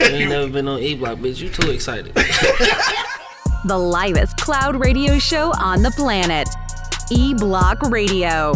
You ain't never been on E Block, bitch. You too excited. The livest cloud radio show on the planet. E Block Radio.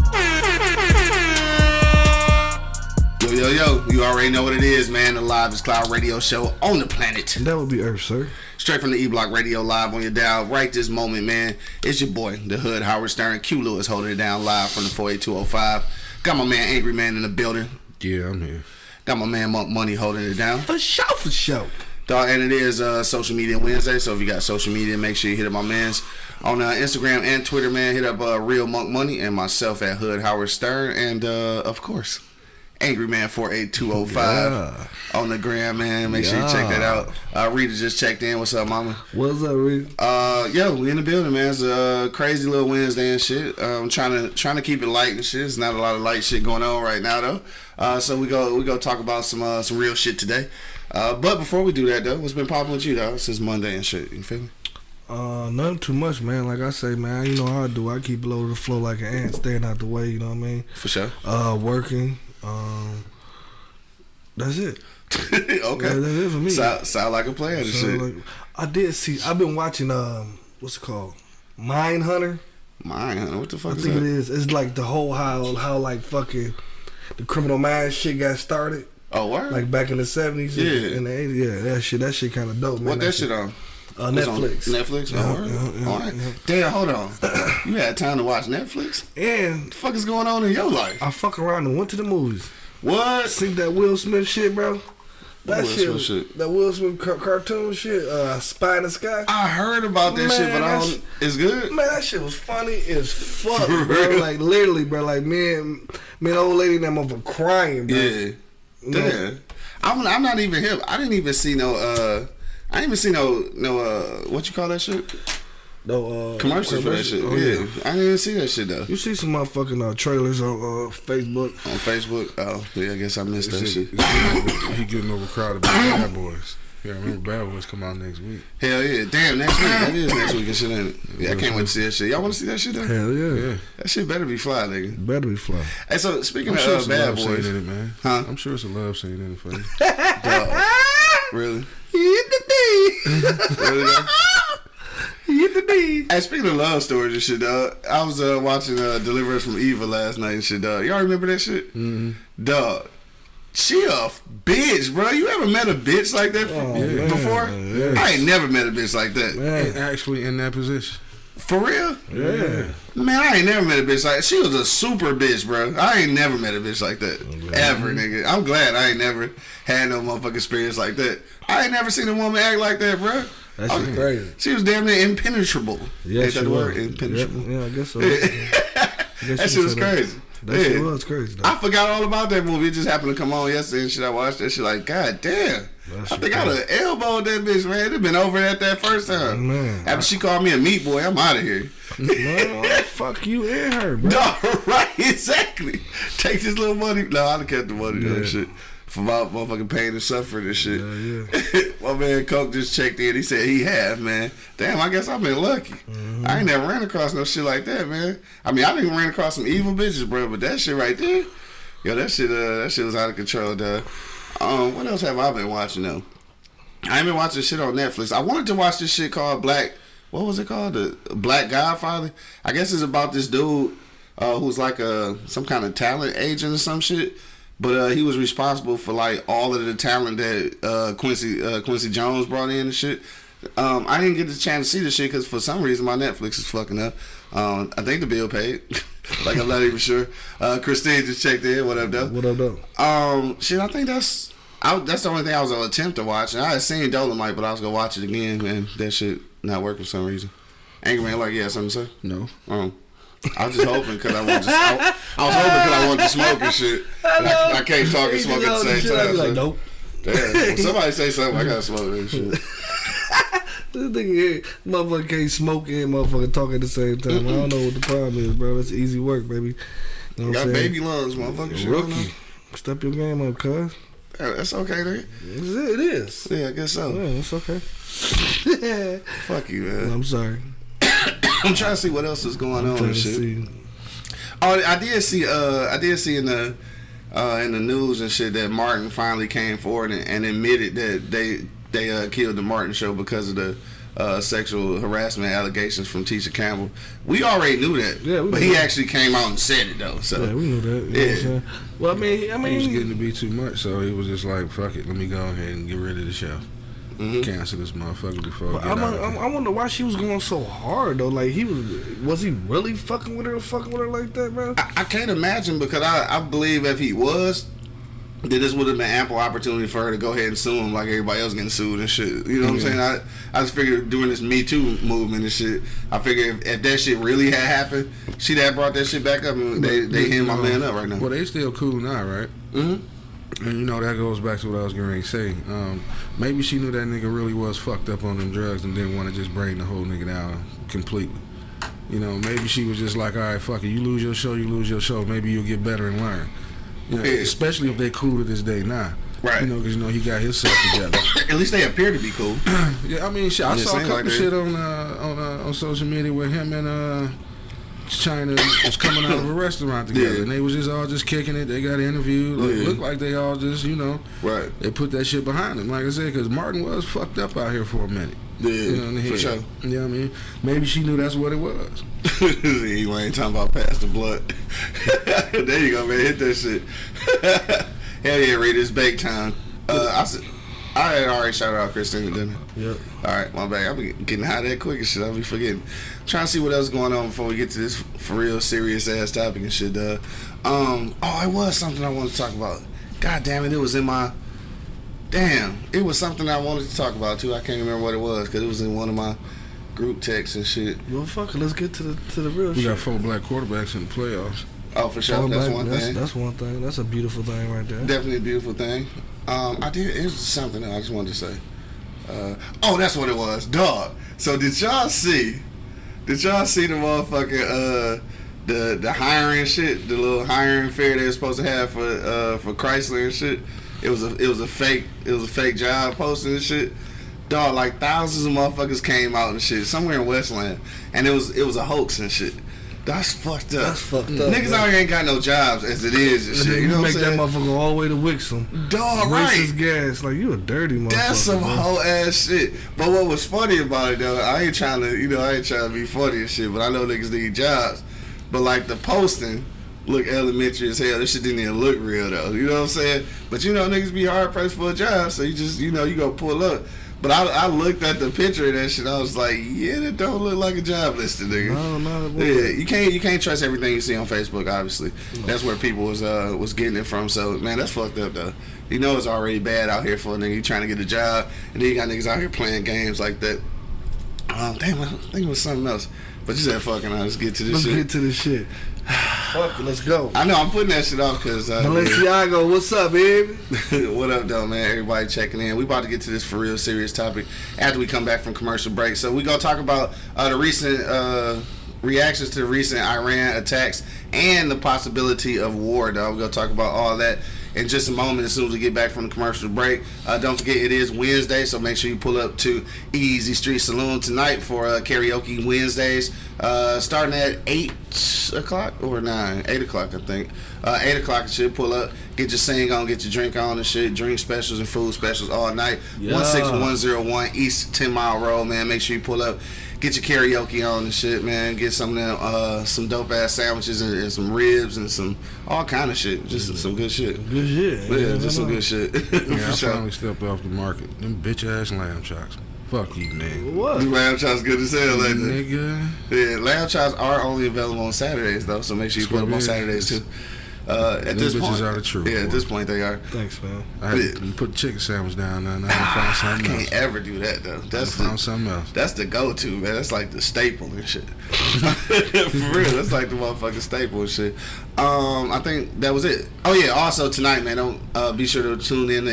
Yo, yo, yo, you already know what it is, man. The livest cloud radio show on the planet. That would be Earth, sir. Straight from the E Block Radio live on your dial right this moment, man. It's your boy, the Hood Howard Stern. Q Lewis holding it down live from the 48205. Got my man Angry Man in the building. Yeah, I'm here. Got my man Monk Money holding it down. For sure, for sure. Dog, and it is uh, Social Media Wednesday, so if you got social media, make sure you hit up my man's on uh, Instagram and Twitter, man. Hit up uh, Real Monk Money and myself at Hood Howard Stern, and uh, of course, Angry Man four eight two zero five on the gram, man. Make sure you check that out. Uh, Rita just checked in. What's up, Mama? What's up, Reed? Uh, yo, we in the building, man. It's a crazy little Wednesday and shit. Um, trying to trying to keep it light and shit. It's not a lot of light shit going on right now though. Uh, so we go we go talk about some uh, some real shit today. Uh, but before we do that though, what's been popping with you though since Monday and shit? You feel me? Uh, nothing too much, man. Like I say, man, you know how I do. I keep low to the flow like an ant, staying out the way. You know what I mean? For sure. Uh, working. Um, that's it. okay. Yeah, that's it for me. Sound, sound like a plan and So, shit. like, I did see. I've been watching. Um, what's it called? Mindhunter. Mine, Hunter. what the I fuck is think it that? is. It's It's like the whole how how like fucking the criminal minds shit got started. Oh, word? Like back in the seventies, Yeah. and the eighties. Yeah, that shit. That shit kind of dope, man. what that shit on? Uh, Netflix. Netflix. Yeah, oh, yeah, yeah, All right. yeah. Damn, hold on. you had time to watch Netflix? And What the fuck is going on in your life? I fuck around and went to the movies. What? See that Will Smith shit, bro. That Will shit, shit? that Will Smith car- cartoon shit, uh, Spy in the Sky. I heard about that shit, but I don't. It's good. Man, that shit was funny as fuck, For bro. real? Like literally, bro. Like me and me and the old lady and that motherfucker crying, bro. Yeah. Damn. I'm, I'm not even hip. I didn't even see no. uh I didn't even see no no. uh What you call that shit? No uh, Commercials for that shit. Oh, yeah. I didn't even see that shit though. You see some motherfucking uh, trailers on uh, Facebook. On Facebook. Oh, yeah. I guess I missed that shit. he getting overcrowded by Bad Boys. Yeah, I remember Bad Boys come out next week. Hell yeah. Damn. Next week. That is next week and shit. Ain't it? Yeah. I can't wait to see that shit. Y'all want to see that shit though? Hell yeah. Yeah, That shit better be fly, nigga. Better be fly. Hey, so speaking I'm of sure uh, it's a bad love scene boys, in it, man. Huh? I'm sure it's a love scene in it for you. really? Hit the D. really though? Hit the D. Hey, speaking of love stories and shit, dog, I was uh, watching uh, Deliver Us from Eva last night and shit, dog. Y'all remember that shit? Mm-hmm. Dog, she a f- bitch, bro. You ever met a bitch like that Oh, f- before? man, I ain't never met a bitch like that. and Man. actually in that position. For real? Yeah. Man, I ain't never met a bitch like She was a super bitch, bro. I ain't never met a bitch like that. Ever, nigga. I'm glad I ain't never had no motherfucking experience like that. I ain't never seen a woman act like that, bro. That shit crazy. She was damn near impenetrable. Yeah, Ain't she that was. Impenetrable. Yeah, yeah, I guess so. I guess That shit was that. crazy. That Yeah. shit was crazy. Though. I forgot all about that movie. It just happened to come on yesterday and shit. I watched that shit like, God damn. That I think I'd have elbowed that bitch, man. It been over at that first time. Man. After she called me a meat boy, I'm out of here. Man, fuck you and her, bro. No, right, exactly. Take this little money. No, I'd have kept the money Yeah. shit. For my motherfucking pain and suffering and shit. Yeah, my man Coke just checked in. He said he have, man. Damn, I guess I've been lucky. Mm-hmm. I ain't never ran across no shit like that, man. I mean, I didn't ran across some evil bitches, bro, but that shit right there, yo, that shit, uh, that shit was out of control, dog. Um, what else have I been watching though? I ain't been watching shit on Netflix. I wanted to watch this shit called Black. What was it called? The Black Godfather. I guess it's about this dude uh, who's like a some kind of talent agent or some shit. But uh, he was responsible for like all of the talent that uh, Quincy uh, Quincy Jones brought in and shit. Um, I didn't get the chance to see the shit because for some reason my Netflix is fucking up. Um, I think the bill paid. like I'm not even sure. Uh, Christine just checked in. What up, though? What up, though? Um, shit, I think that's I, that's the only thing I was gonna attempt to watch. And I had seen Dolomite, but I was gonna watch it again, and that shit not working for some reason. Angry man, like, yeah, something to say. No. Um, I was just hoping because I wanted to. I, I was hoping because I wanted to smoke and shit. And I, I can't talk and smoke at the same time. like, so- nope. Damn, when somebody say something, I gotta smoke that shit. This nigga here, motherfucker can't smoke and motherfucker talk at the same time. I don't know what the problem is, bro. It's easy work, baby. You know Got saying? baby lungs, motherfucker. Shit, I. Rookie. Step your game up, cuz. Yeah, that's okay, nigga. It is. Yeah, I guess so. Yeah, it's okay. Fuck you, man. I'm sorry. I'm trying to see what else is going on and shit. see. Oh, I did see. Uh, I did see in the uh, in the news and shit that Martin finally came forward and, and admitted that they they uh, killed the Martin show because of the uh, sexual harassment allegations from Tisha Campbell. We already knew that, Yeah, we but knew he that. actually came out and said it though. So Yeah, we knew that. You know what Yeah. I'm saying? Well, I mean, I mean, It was getting to be too much, so he was just like, "Fuck it, let me go ahead and get rid of the show, Mhm. cancel this motherfucker before." I but get I'm, out of I'm. I wonder why she was going so hard though. Like he was, was he really fucking with her, or fucking with her like that, bro? I, I can't imagine because I, I believe if he was, then this would have been ample opportunity for her to go ahead and sue him like everybody else getting sued and shit. You know what I'm saying? I, I just figured during this Me Too movement and shit, I figured if, if that shit really had happened, she'd have brought that shit back up and they, they hit my man up right now. Well, they still cool now, right? Mm-hmm. And you know that goes back to what I was going to say. Um, maybe she knew that nigga really was fucked up on them drugs and didn't want to just bring the whole nigga down completely. You know, maybe she was just like, all right, fuck it. You lose your show, you lose your show. Maybe you'll get better and learn. You know, Yeah. especially if they cool to this day now. Right. You know, because you know he got his himself together. At least they appear to be cool. yeah, I mean, shit, I saw a couple like shit on uh, on uh, on social media with him and uh, China was coming out of a restaurant together, Yeah. and they was just all just kicking it. They got interviewed. Like, Yeah. Looked like they all just, you know, Right. they put that shit behind them, Like I said, because Martin was fucked up out here for a minute. Yeah, You know, in the for sure. You know what I mean? Maybe she knew that's what it was. you ain't talking about past the blood. there you go, man. Hit that shit. Hell yeah, Reed. It's bake time. Uh, I, s- I had already shouted out Christina, didn't I? Yep. All right, my bad. I'll be getting high that quick and shit. I'll be forgetting. Trying to see what else is going on before we get to this for real serious ass topic and shit. Uh, um, oh, it was something I wanted to talk about. God damn it, it was in my. Damn, it was something I wanted to talk about too. I can't remember what it was because it was in one of my group texts and shit. Well, fuck it. Let's get to the to the real shit. We shit. got four black quarterbacks in the playoffs. Oh, for sure. Fall That's back, one that's, thing. That's one thing. That's a beautiful thing right there. Definitely a beautiful thing. Um, I did. It was something else I just wanted to say. Uh, oh, that's what it was, dog. So did y'all see? Did y'all see the motherfucking uh, the the hiring shit, the little hiring fair they were supposed to have for uh, for Chrysler and shit? It was a it was a fake it was a fake job posting and shit. Dog, like thousands of motherfuckers came out and shit somewhere in Westland, and it was it was a hoax and shit. That's fucked up. That's fucked up, Niggas man. out here ain't got no jobs as it is and And shit. then You know you what make I'm that motherfucker all the way to Wixom. Dog, Waste right. his gas. Like you a dirty motherfucker. That's some bro. whole ass shit. But what was funny about it though, I ain't trying to, you know, I ain't trying to be funny and shit, but I know niggas need jobs. But like the posting look elementary as hell. This shit didn't even look real though. You know what I'm saying? But you know niggas be hard pressed for a job, so you just, you know, you go pull up. But I, I looked at the picture of that shit. I was like, yeah, that don't look like a job listing, nigga. No, no, no. Yeah, you can't you can't trust everything you see on Facebook. Obviously, that's where people was uh was getting it from. So man, that's fucked up though. You know it's already bad out here for a nigga you trying to get a job, and then you got niggas out here playing games like that. Um, damn, I think it was something else. But you said fucking. Let's get to this shit. Let's shit. get to this shit. Fuck it, let's go. I know I'm putting that shit off because uh, Balenciaga, what's up, baby? what up, though, man? Everybody checking in. We about to get to this for real serious topic after we come back from commercial break. So we gonna talk about uh, the recent uh, reactions to the recent Iran attacks and the possibility of war. Though we're gonna talk about all that in just a moment as soon as we get back from the commercial break. Uh, don't forget it is Wednesday, so make sure you pull up to Easy Street Saloon tonight for uh, karaoke Wednesdays, uh, starting at eight o'clock or nine, eight o'clock, I think. Uh, eight o'clock, you should pull up, get your sing on, get your drink on and shit, drink specials and food specials all night. Yeah. One six one zero one East Ten Mile Road, man. Make sure you pull up. Get your karaoke on and shit, man. Get some of them, uh, some dope ass sandwiches and, and some ribs and some all kind of shit. Just some good shit. Good shit. Yeah, just some good shit. Yeah, For I sure. finally stepped off the market. Them bitch ass lamb chops. Fuck you, man. What? Lamb chops good as hell, ain't they? Nigga. Yeah, lamb chops are only available on Saturdays though, so make sure you put them on Saturdays too. Uh, at Them this bitches point, are the truth, Yeah, at this point they are. Thanks, man. I had to put the chicken sandwich down and I had to find I something else. can't ever do that though. I That's found the, something else. that's the go-to man. That's like the staple and shit. For real, that's like the motherfucking staple and shit. Um, I think that was it. Oh yeah, also tonight, man, don't uh, be sure to tune in to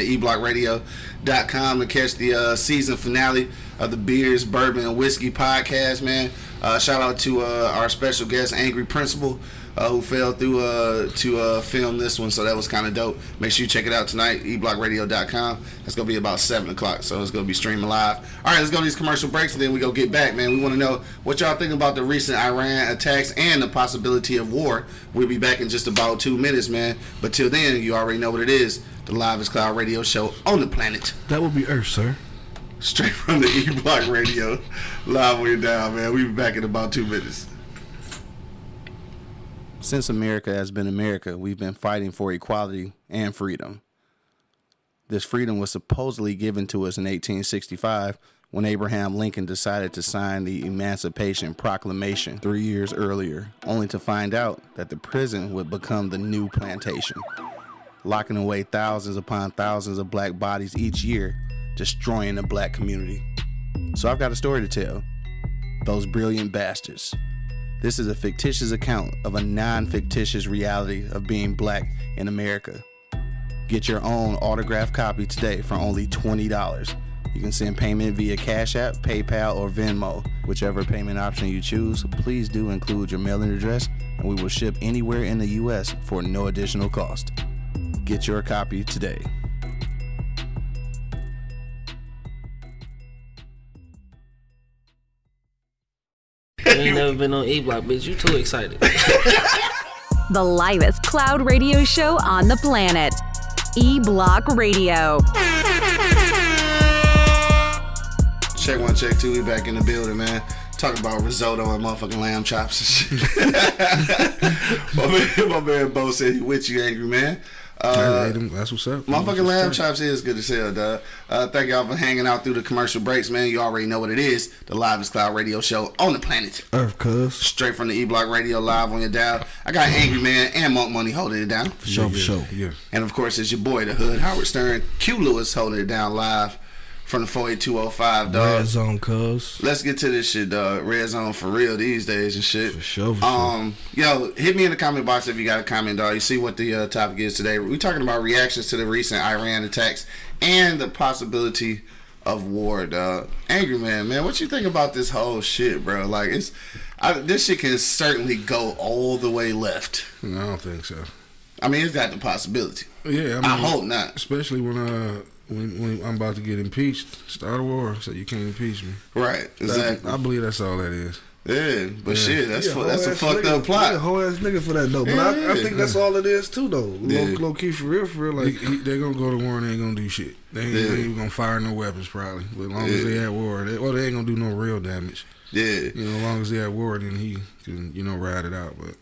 eblockradio.com and catch the uh, season finale of the Beers, Bourbon, and Whiskey podcast, man. Uh, shout out to uh, our special guest, Angry Principal. Uh, who fell through uh, to uh, film this one. So that was kind of dope. Make sure you check it out tonight. eblockradio.com. It's gonna be about seven o'clock, so it's gonna be streaming live. All right, let's go to these commercial breaks, and then we go get back, man. We want to know what y'all think about the recent Iran attacks and the possibility of war. We'll be back in just about two minutes, man. But till then, you already know what it is. The Live Cloud Radio Show on the planet. That would be Earth, sir. Straight from the E Block Radio, live way down, man. We'll be back in about two minutes. Since America has been America, we've been fighting for equality and freedom. This freedom was supposedly given to us in 1865 when Abraham Lincoln decided to sign the Emancipation Proclamation three years earlier, only to find out that the prison would become the new plantation, locking away thousands upon thousands of black bodies each year, destroying the black community. So I've got a story to tell. Those brilliant bastards. This is a fictitious account of a non fictitious reality of being black in America. Get your own autographed copy today for only $20. You can send payment via Cash App, PayPal, or Venmo. Whichever payment option you choose, please do include your mailing address, and we will ship anywhere in the U.S. for no additional cost. Get your copy today. You ain't never been on E Block, bitch. You too excited. The livest cloud radio show on the planet. E Block Radio. Check one, check two. We back in the building, man. Talking about risotto and motherfucking lamb chops and shit. my man, my man Bo said he with you, angry man. Uh, Hey, them- that's what's up. My fucking lamb chops is good as hell, dog. Uh, thank y'all for hanging out through the commercial breaks, man. You already know what it is. The Livest Cloud Radio Show on the planet. Earth, cuz. Straight from the E Block Radio live on your dial. I got Angry Man and Monk Money holding it down. For sure, for sure. Yeah. And of course, it's your boy, the Hood, Howard Stern. Q Lewis holding it down live from the 48205, dog. Red zone, cuz. Let's get to this shit, dog. Red zone for real these days and shit. For sure, for sure. Um, yo, hit me in the comment box if you got a comment, dog. You see what the uh, topic is today. We're talking about reactions to the recent Iran attacks and the possibility of war, dog. Angry man, man, what you think about this whole shit, bro? Like, it's I, this shit can certainly go all the way left. No, I don't think so. I mean, it's got the possibility. Yeah, I, mean, I hope not. Especially when uh when, when I'm about to get impeached, start a war, so you can't impeach me. Right, exactly. I believe that's all that is. Yeah, but shit, that's Yeah, fu- that's a fucked nigga. up plot. Yeah, whole ass nigga for that though. But I, I think that's all it is too though. Low, Yeah. low key for real, for real. Like he, they're gonna go to war and they ain't gonna do shit. They ain't, Yeah. they ain't even gonna fire no weapons probably. But as long as they at war, they, well, they ain't gonna do no real damage. Yeah, You know, as long as they at war, then he can you know ride it out. But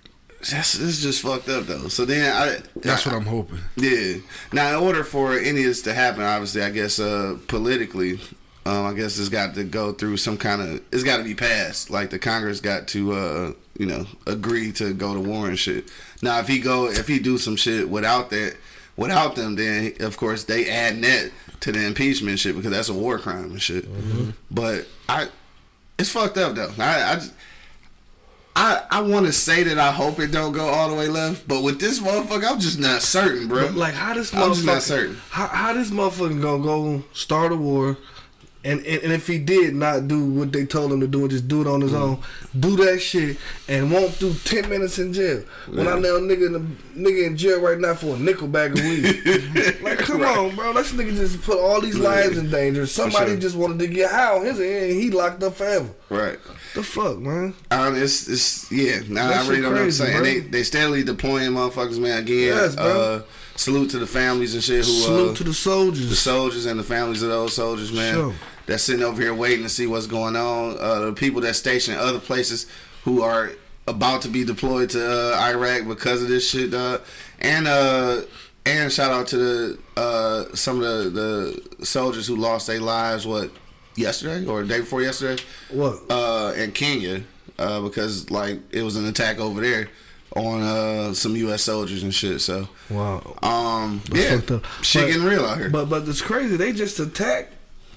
that's it's just fucked up though. So then I that's I, what I'm hoping. Yeah. Now, in order for any of this to happen, obviously, I guess uh, politically, um, I guess it's got to go through some kind of. It's got to be passed. Like the Congress got to, uh, you know, agree to go to war and shit. Now, if he go, if he do some shit without that, without them, then of course they add that to the impeachment shit because that's a war crime and shit. But I, it's fucked up though. I, I just. I, I want to say that I hope it don't go all the way left, but with this motherfucker, I'm just not certain, bro. Like how this motherfucker? I'm just not certain. how, how this motherfucker gonna go start a war and, and and if he did not do what they told him to do and just do it on his own, do that shit and won't do ten minutes in jail. When I know a nigga in the nigga in jail right now for a nickel bag of weed. like come on, bro. This nigga just put all these lives in danger. Somebody sure. just wanted to get high on his end and he locked up forever. Right. The fuck, man? Um, it's, it's yeah. Now That I really don't know what I'm saying. They they steadily deploying motherfuckers, man. Again, Yes, bro. uh, salute to the families and shit who Salute uh, to the soldiers. the soldiers and the families of those soldiers, man. Sure. That's sitting over here waiting to see what's going on. Uh, the people that stationed other places who are about to be deployed to uh, Iraq because of this shit, dog. And uh, and shout out to the uh, some of the, the soldiers who lost their lives. What yesterday or the day before yesterday? What? Uh, in Kenya, uh, because like it was an attack over there on uh, some U.S. soldiers and shit. So Wow. um, yeah, shit getting real out here. But but it's crazy. They just attacked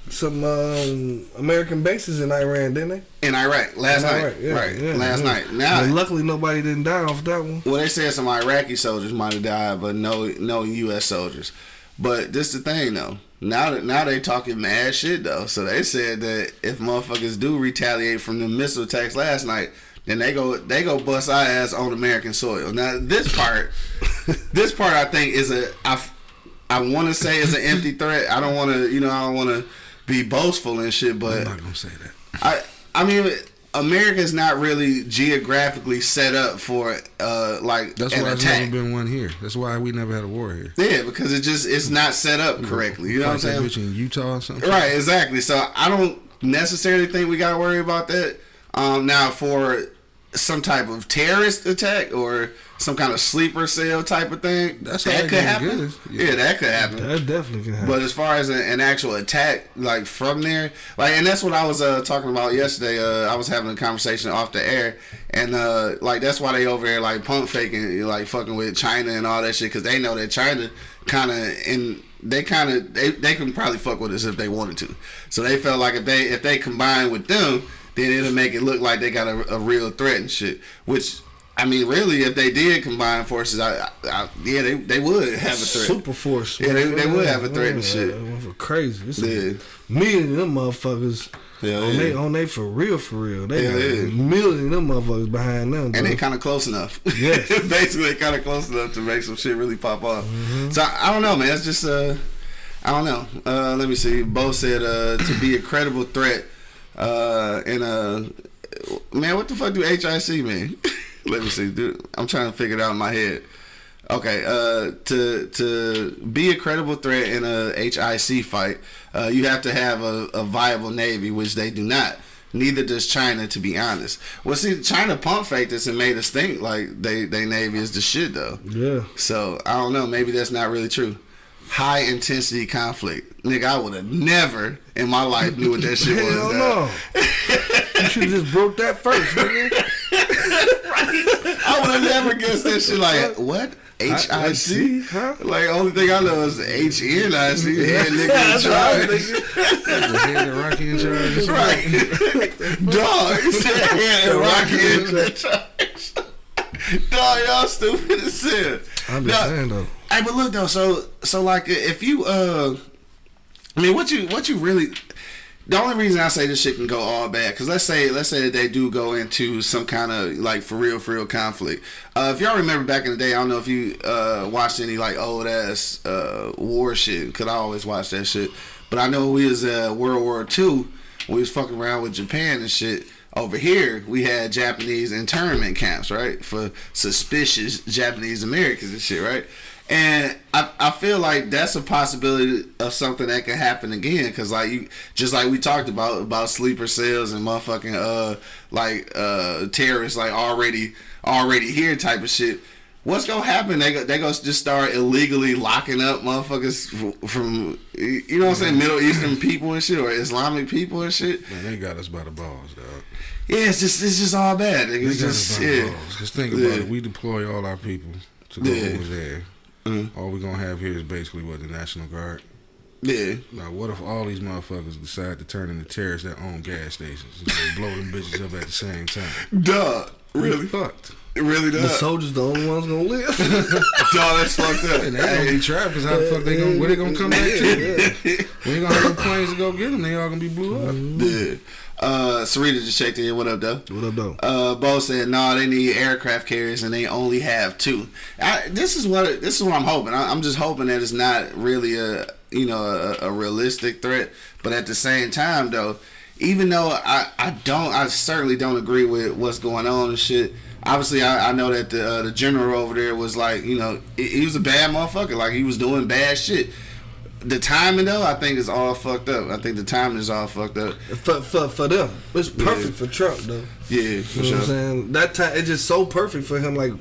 some um, American bases in Iran, didn't they? in Iraq last In night, Iraq, yeah, right? yeah, last yeah. night. Now, But luckily, nobody didn't die off that one. well, they said some Iraqi soldiers might have died, but no, no U.S. soldiers. But this the thing though. Now that now they talking mad shit though. So they said that if motherfuckers do retaliate from the missile attacks last night, then they go they go bust our ass on American soil. Now this part, this part I think is a I, I want to say is an empty threat. I don't want to you know I don't want to be boastful and shit, but I'm not gonna say that. I I mean America's not really geographically set up for uh like That's an why there's never been one here. That's why we never had a war here. Yeah, because it just it's not set up correctly. You know what I'm saying? bitch in Utah or something. Right, exactly. So I don't necessarily think we got to worry about that. Um, now, for some type of terrorist attack or some kind of sleeper cell type of thing, That's that could happen. Yeah. Yeah. that could happen. That definitely can happen. But as far as an, an actual attack, like from there, like, and that's what I was uh, talking about yesterday. Uh, I was having a conversation off the air, and uh, like that's why they over there like pump faking, like fucking with China and all that shit, because they know that China kind of in they kind of they, they can probably fuck with us if they wanted to. So they felt like if they if they combine with them, then it'll make it look like they got a, a real threat and shit. Which I mean, really, if they did combine forces, I, I, yeah, they they would have a threat. Super force. Yeah, they- they would have a threat and shit. Crazy. It's Yeah. a million of them motherfuckers. Yeah, on yeah. they on they for real for real. They Yeah, yeah. a million of them motherfuckers behind them. and bro. they kind of close enough. Yes. basically kind of close enough to make some shit really pop off. Mm-hmm. So I, I don't know, man. It's just uh, I don't know. Uh, let me see. Bo said uh, to be a credible threat. Uh, and uh, man, what the fuck do HIC mean? let me see. Dude, I'm trying to figure it out in my head. Okay, uh, to to be a credible threat in a HIC fight, uh, you have to have a, a viable navy, which they do not. Neither does China, to be honest. Well, see, China pump faked us and made us think like they they navy is the shit though. yeah. So I don't know. Maybe that's not really true. High intensity conflict, nigga. I would have never in my life knew what that shit was. Hell no. you should have just broke that first, nigga. I would have never guessed that shit. Like what? H I C? Huh? Like only thing I know is H N I C. Head nigga in That's what I was charge. The head of Rocky in charge. Right. Dog. He said head Rocky in charge. Dog, y'all stupid as hell. I'm just saying though. Hey, but look though, so so like if you uh, I mean, what you what you really. The only reason I say this shit can go all bad, because let's say let's say that they do go into some kind of like for real for real conflict. Uh, if y'all remember back in the day, I don't know if you uh, watched any like old ass uh, war shit, because I always watch that shit. But I know we was uh, World War II, we was fucking around with Japan and shit. Over here, we had Japanese internment camps, right, for suspicious Japanese Americans and shit, right. And I, I feel like that's a possibility of something that can happen again, cause like you, just like we talked about about sleeper cells and motherfucking uh like uh terrorists like already already here type of shit. What's gonna happen? They go they gonna just start illegally locking up motherfuckers from you know what I'm saying Middle Eastern people and shit or Islamic people and shit. Man, they got us by the balls, dog. Yeah, it's just it's just all bad. nigga. They It's got us just yeah. Cause think about Yeah. it. We deploy all our people to go Yeah. over there. Mhm. All we gonna have here is basically what the National Guard. Yeah. Now, what if all these motherfuckers decide to turn into terrorists that own gas stations and blow them bitches up at the same time? Duh. Really? We fucked. It really does. The duh. soldiers the only ones gonna live. Dog, that's fucked up. And they gonna be trapped because how the fuck they gonna where they gonna come back to? We ain't gonna have no planes to go get them. They all gonna be blew up. Yeah. Uh, Sarita just checked in. What up, though? what up though? Uh, Bo said, "No, they need aircraft carriers, and they only have two. I, this is what this is what I'm hoping. I, I'm just hoping that it's not really a you know a, a realistic threat, but at the same time, though, even though I, I don't, I certainly don't agree with what's going on and shit. Obviously, I, I know that the uh, the general over there was like, you know, he, he was a bad motherfucker. Like he was doing bad shit. The timing though, I think is all fucked up. I think the timing is all fucked up. For, for for them, it's perfect for Trump though. Yeah, for You know what I'm sure. saying? That time it's just so perfect for him. Like,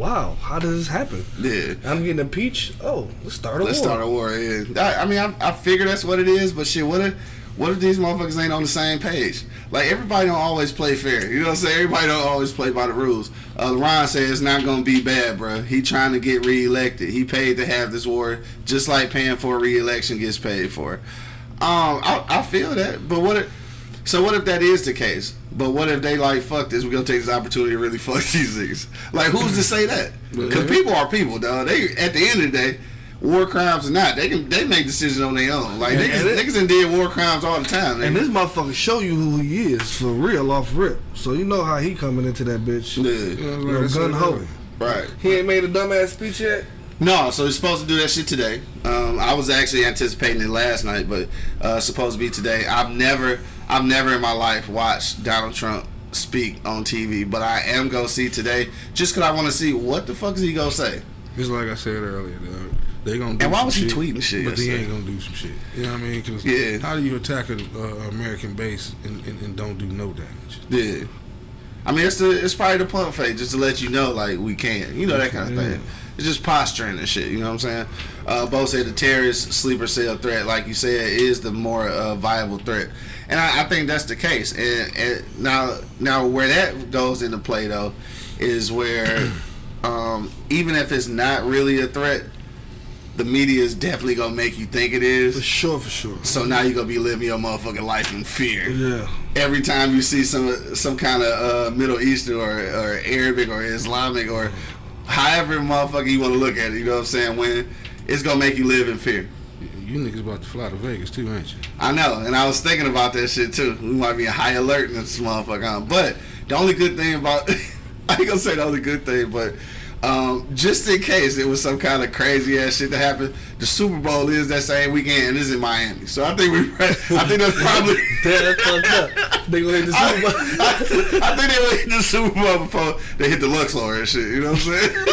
wow, how does this happen? Yeah. I'm getting impeached. Oh, let's start a war. Let's war. start a war. Yeah. I, I mean, I, I figure that's what it is, but shit, what if, what if these motherfuckers ain't on the same page? Like everybody don't always play fair. You know what I'm saying? Everybody don't always play by the rules. Uh, Ron said it's not gonna be bad, bro. He trying to get reelected. He paid to have this war, just like paying for a reelection gets paid for. Um, I, I feel that, but what? If, so what if that is the case? But what if they like fuck this? We're gonna take this opportunity to really fuck these niggas. Like who's to say that? Because people are people, dog. They at the end of the day, war crimes or not, they can they make decisions on their own. Like And- niggas, and it- niggas did war crimes all the time. And this motherfucker show you who he is for real off rip. So you know how he coming into that bitch. Yeah. You know, You know, like I said gun ho. Right. He ain't made a dumbass speech yet. No, so he's supposed to do that shit today. Um, I was actually anticipating it last night, but uh, supposed to be today. I've never, I've never in my life watched Donald Trump speak on TV, but I am gonna see today just because I want to see what the fuck is he gonna say. It's like I said earlier, dog. They gonna do And why was he shit, tweeting shit But they yesterday? ain't gonna do some shit. You know what I mean? Cause Yeah. how do you attack an uh, American base and, and, and don't do no damage? Yeah. I mean, it's the it's probably the pump fake just to let you know, like we can, you know that kind of thing. It's just posturing and shit. You know what I'm saying? Uh, Bo said the terrorist sleeper cell threat, like you said, is the more uh, viable threat, and I, I think that's the case. And, and now, now where that goes into play though, is where um, even if it's not really a threat, the media is definitely gonna make you think it is. For sure, for sure. So now you're gonna be living your motherfucking life in fear Yeah. every time you see some some kind of uh, Middle Eastern or, or Arabic or Islamic or however motherfucker you want to look at it, you know what I'm saying? When it's gonna make you live in fear. You niggas about to fly to Vegas too, ain't you? I know, and I was thinking about that shit too. We might be in high alert in this motherfucker. But the only good thing about I ain't gonna say the only good thing, but um, just in case it was some kind of crazy ass shit that happened, the Super Bowl is that same weekend and it's in Miami. So I think we I think that's probably that's fucked up. They gonna hit the I, Super Bowl. I, I think they hit the Super Bowl before they hit the Luxor and shit. You know what I'm saying?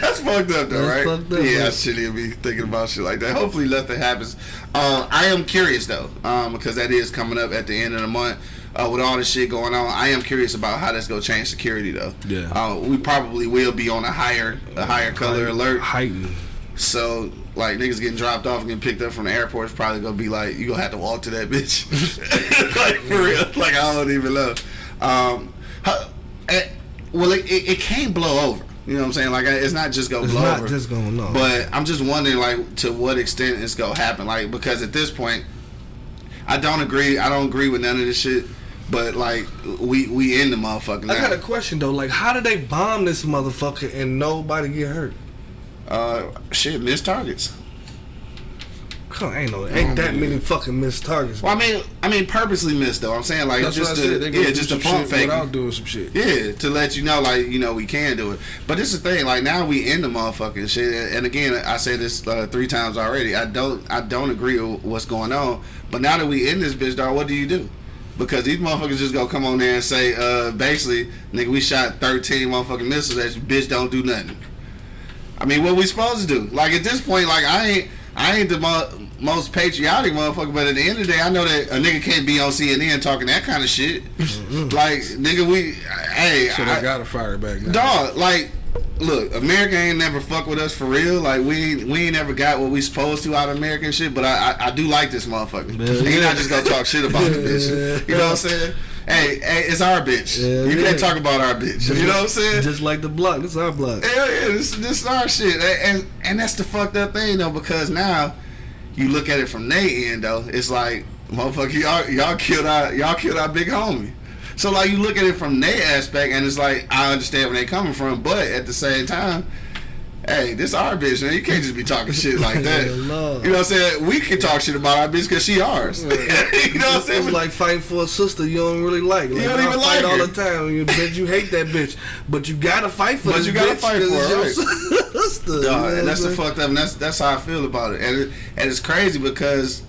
That's fucked up though, That's right? up, yeah, I shouldn't even be thinking about shit like that. Hopefully nothing happens. Uh, I am curious though, um, because that is coming up at the end of the month. Uh, with all this shit going on, I am curious about how that's gonna change security though. Yeah. Uh, we probably will be on a higher a higher color alert. Heightened. So like niggas getting dropped off and getting picked up from the airport is probably gonna be like you gonna have to walk to that bitch. like for real. Like I don't even know. Um, how, eh, well, it, it, it can't blow over. You know what I'm saying? Like it's not just gonna It's blow not over. just gonna no. But I'm just wondering, like, to what extent it's gonna happen. Like, because at this point, I don't agree. I don't agree with none of this shit. But like, we we in the motherfucker I got a question though. Like, how did they bomb this motherfucker and nobody get hurt? Uh, shit, missed targets. Come on, ain't no, ain't that many fucking missed targets. Well, I mean, I mean, purposely missed though. I'm saying like That's just what I to, said. They yeah, just some pump fake. without doing some shit. Yeah, to let you know, like you know, we can do it. But this is the thing, like now we in the motherfucking shit. And again, I said this uh, three times already. I don't, I don't agree with what's going on. But now that we in this bitch, dog, what do you do? Because these motherfuckers just gonna come on there and say, uh, basically, nigga, we shot 13 motherfucking missiles at you, bitch, don't do nothing. I mean, what we supposed to do? Like at this point, like I ain't, I ain't the mo- most patriotic motherfucker, but at the end of the day, I know that a nigga can't be on CNN talking that kind of shit. like, nigga, we, hey, So I- they gotta fire back now. Dog, like, look, America ain't never fuck with us for real. Like, we ain't, we ain't never got what we supposed to out of American shit. But I, I, I do like this motherfucker. Yeah, He yeah. not just gonna talk shit about the bitch. You know what I'm saying? Hey, hey, it's our bitch. Yeah, you yeah. can't talk about our bitch. You know what I'm saying? Just like the block. it's our block. Hell yeah, this, this is our shit. And, and and that's the fucked up thing though, because now you look at it from their end though, it's like motherfucker, y'all y'all killed our y'all killed our big homie. So like you look at it from their aspect, and it's like I understand where they coming from, but at the same time, hey, this our bitch, man. You can't just be talking shit like that. You know what I'm saying? We can talk shit about our bitch because she ours. you know what I'm saying? It's like fighting for a sister you don't really like. like don't I even fight like all the time. You bitch, you hate that bitch, but you gotta fight for But you gotta fight for her, your sister. you know and that's the fucked up, and that's that's how I feel about it. And it, and it's crazy because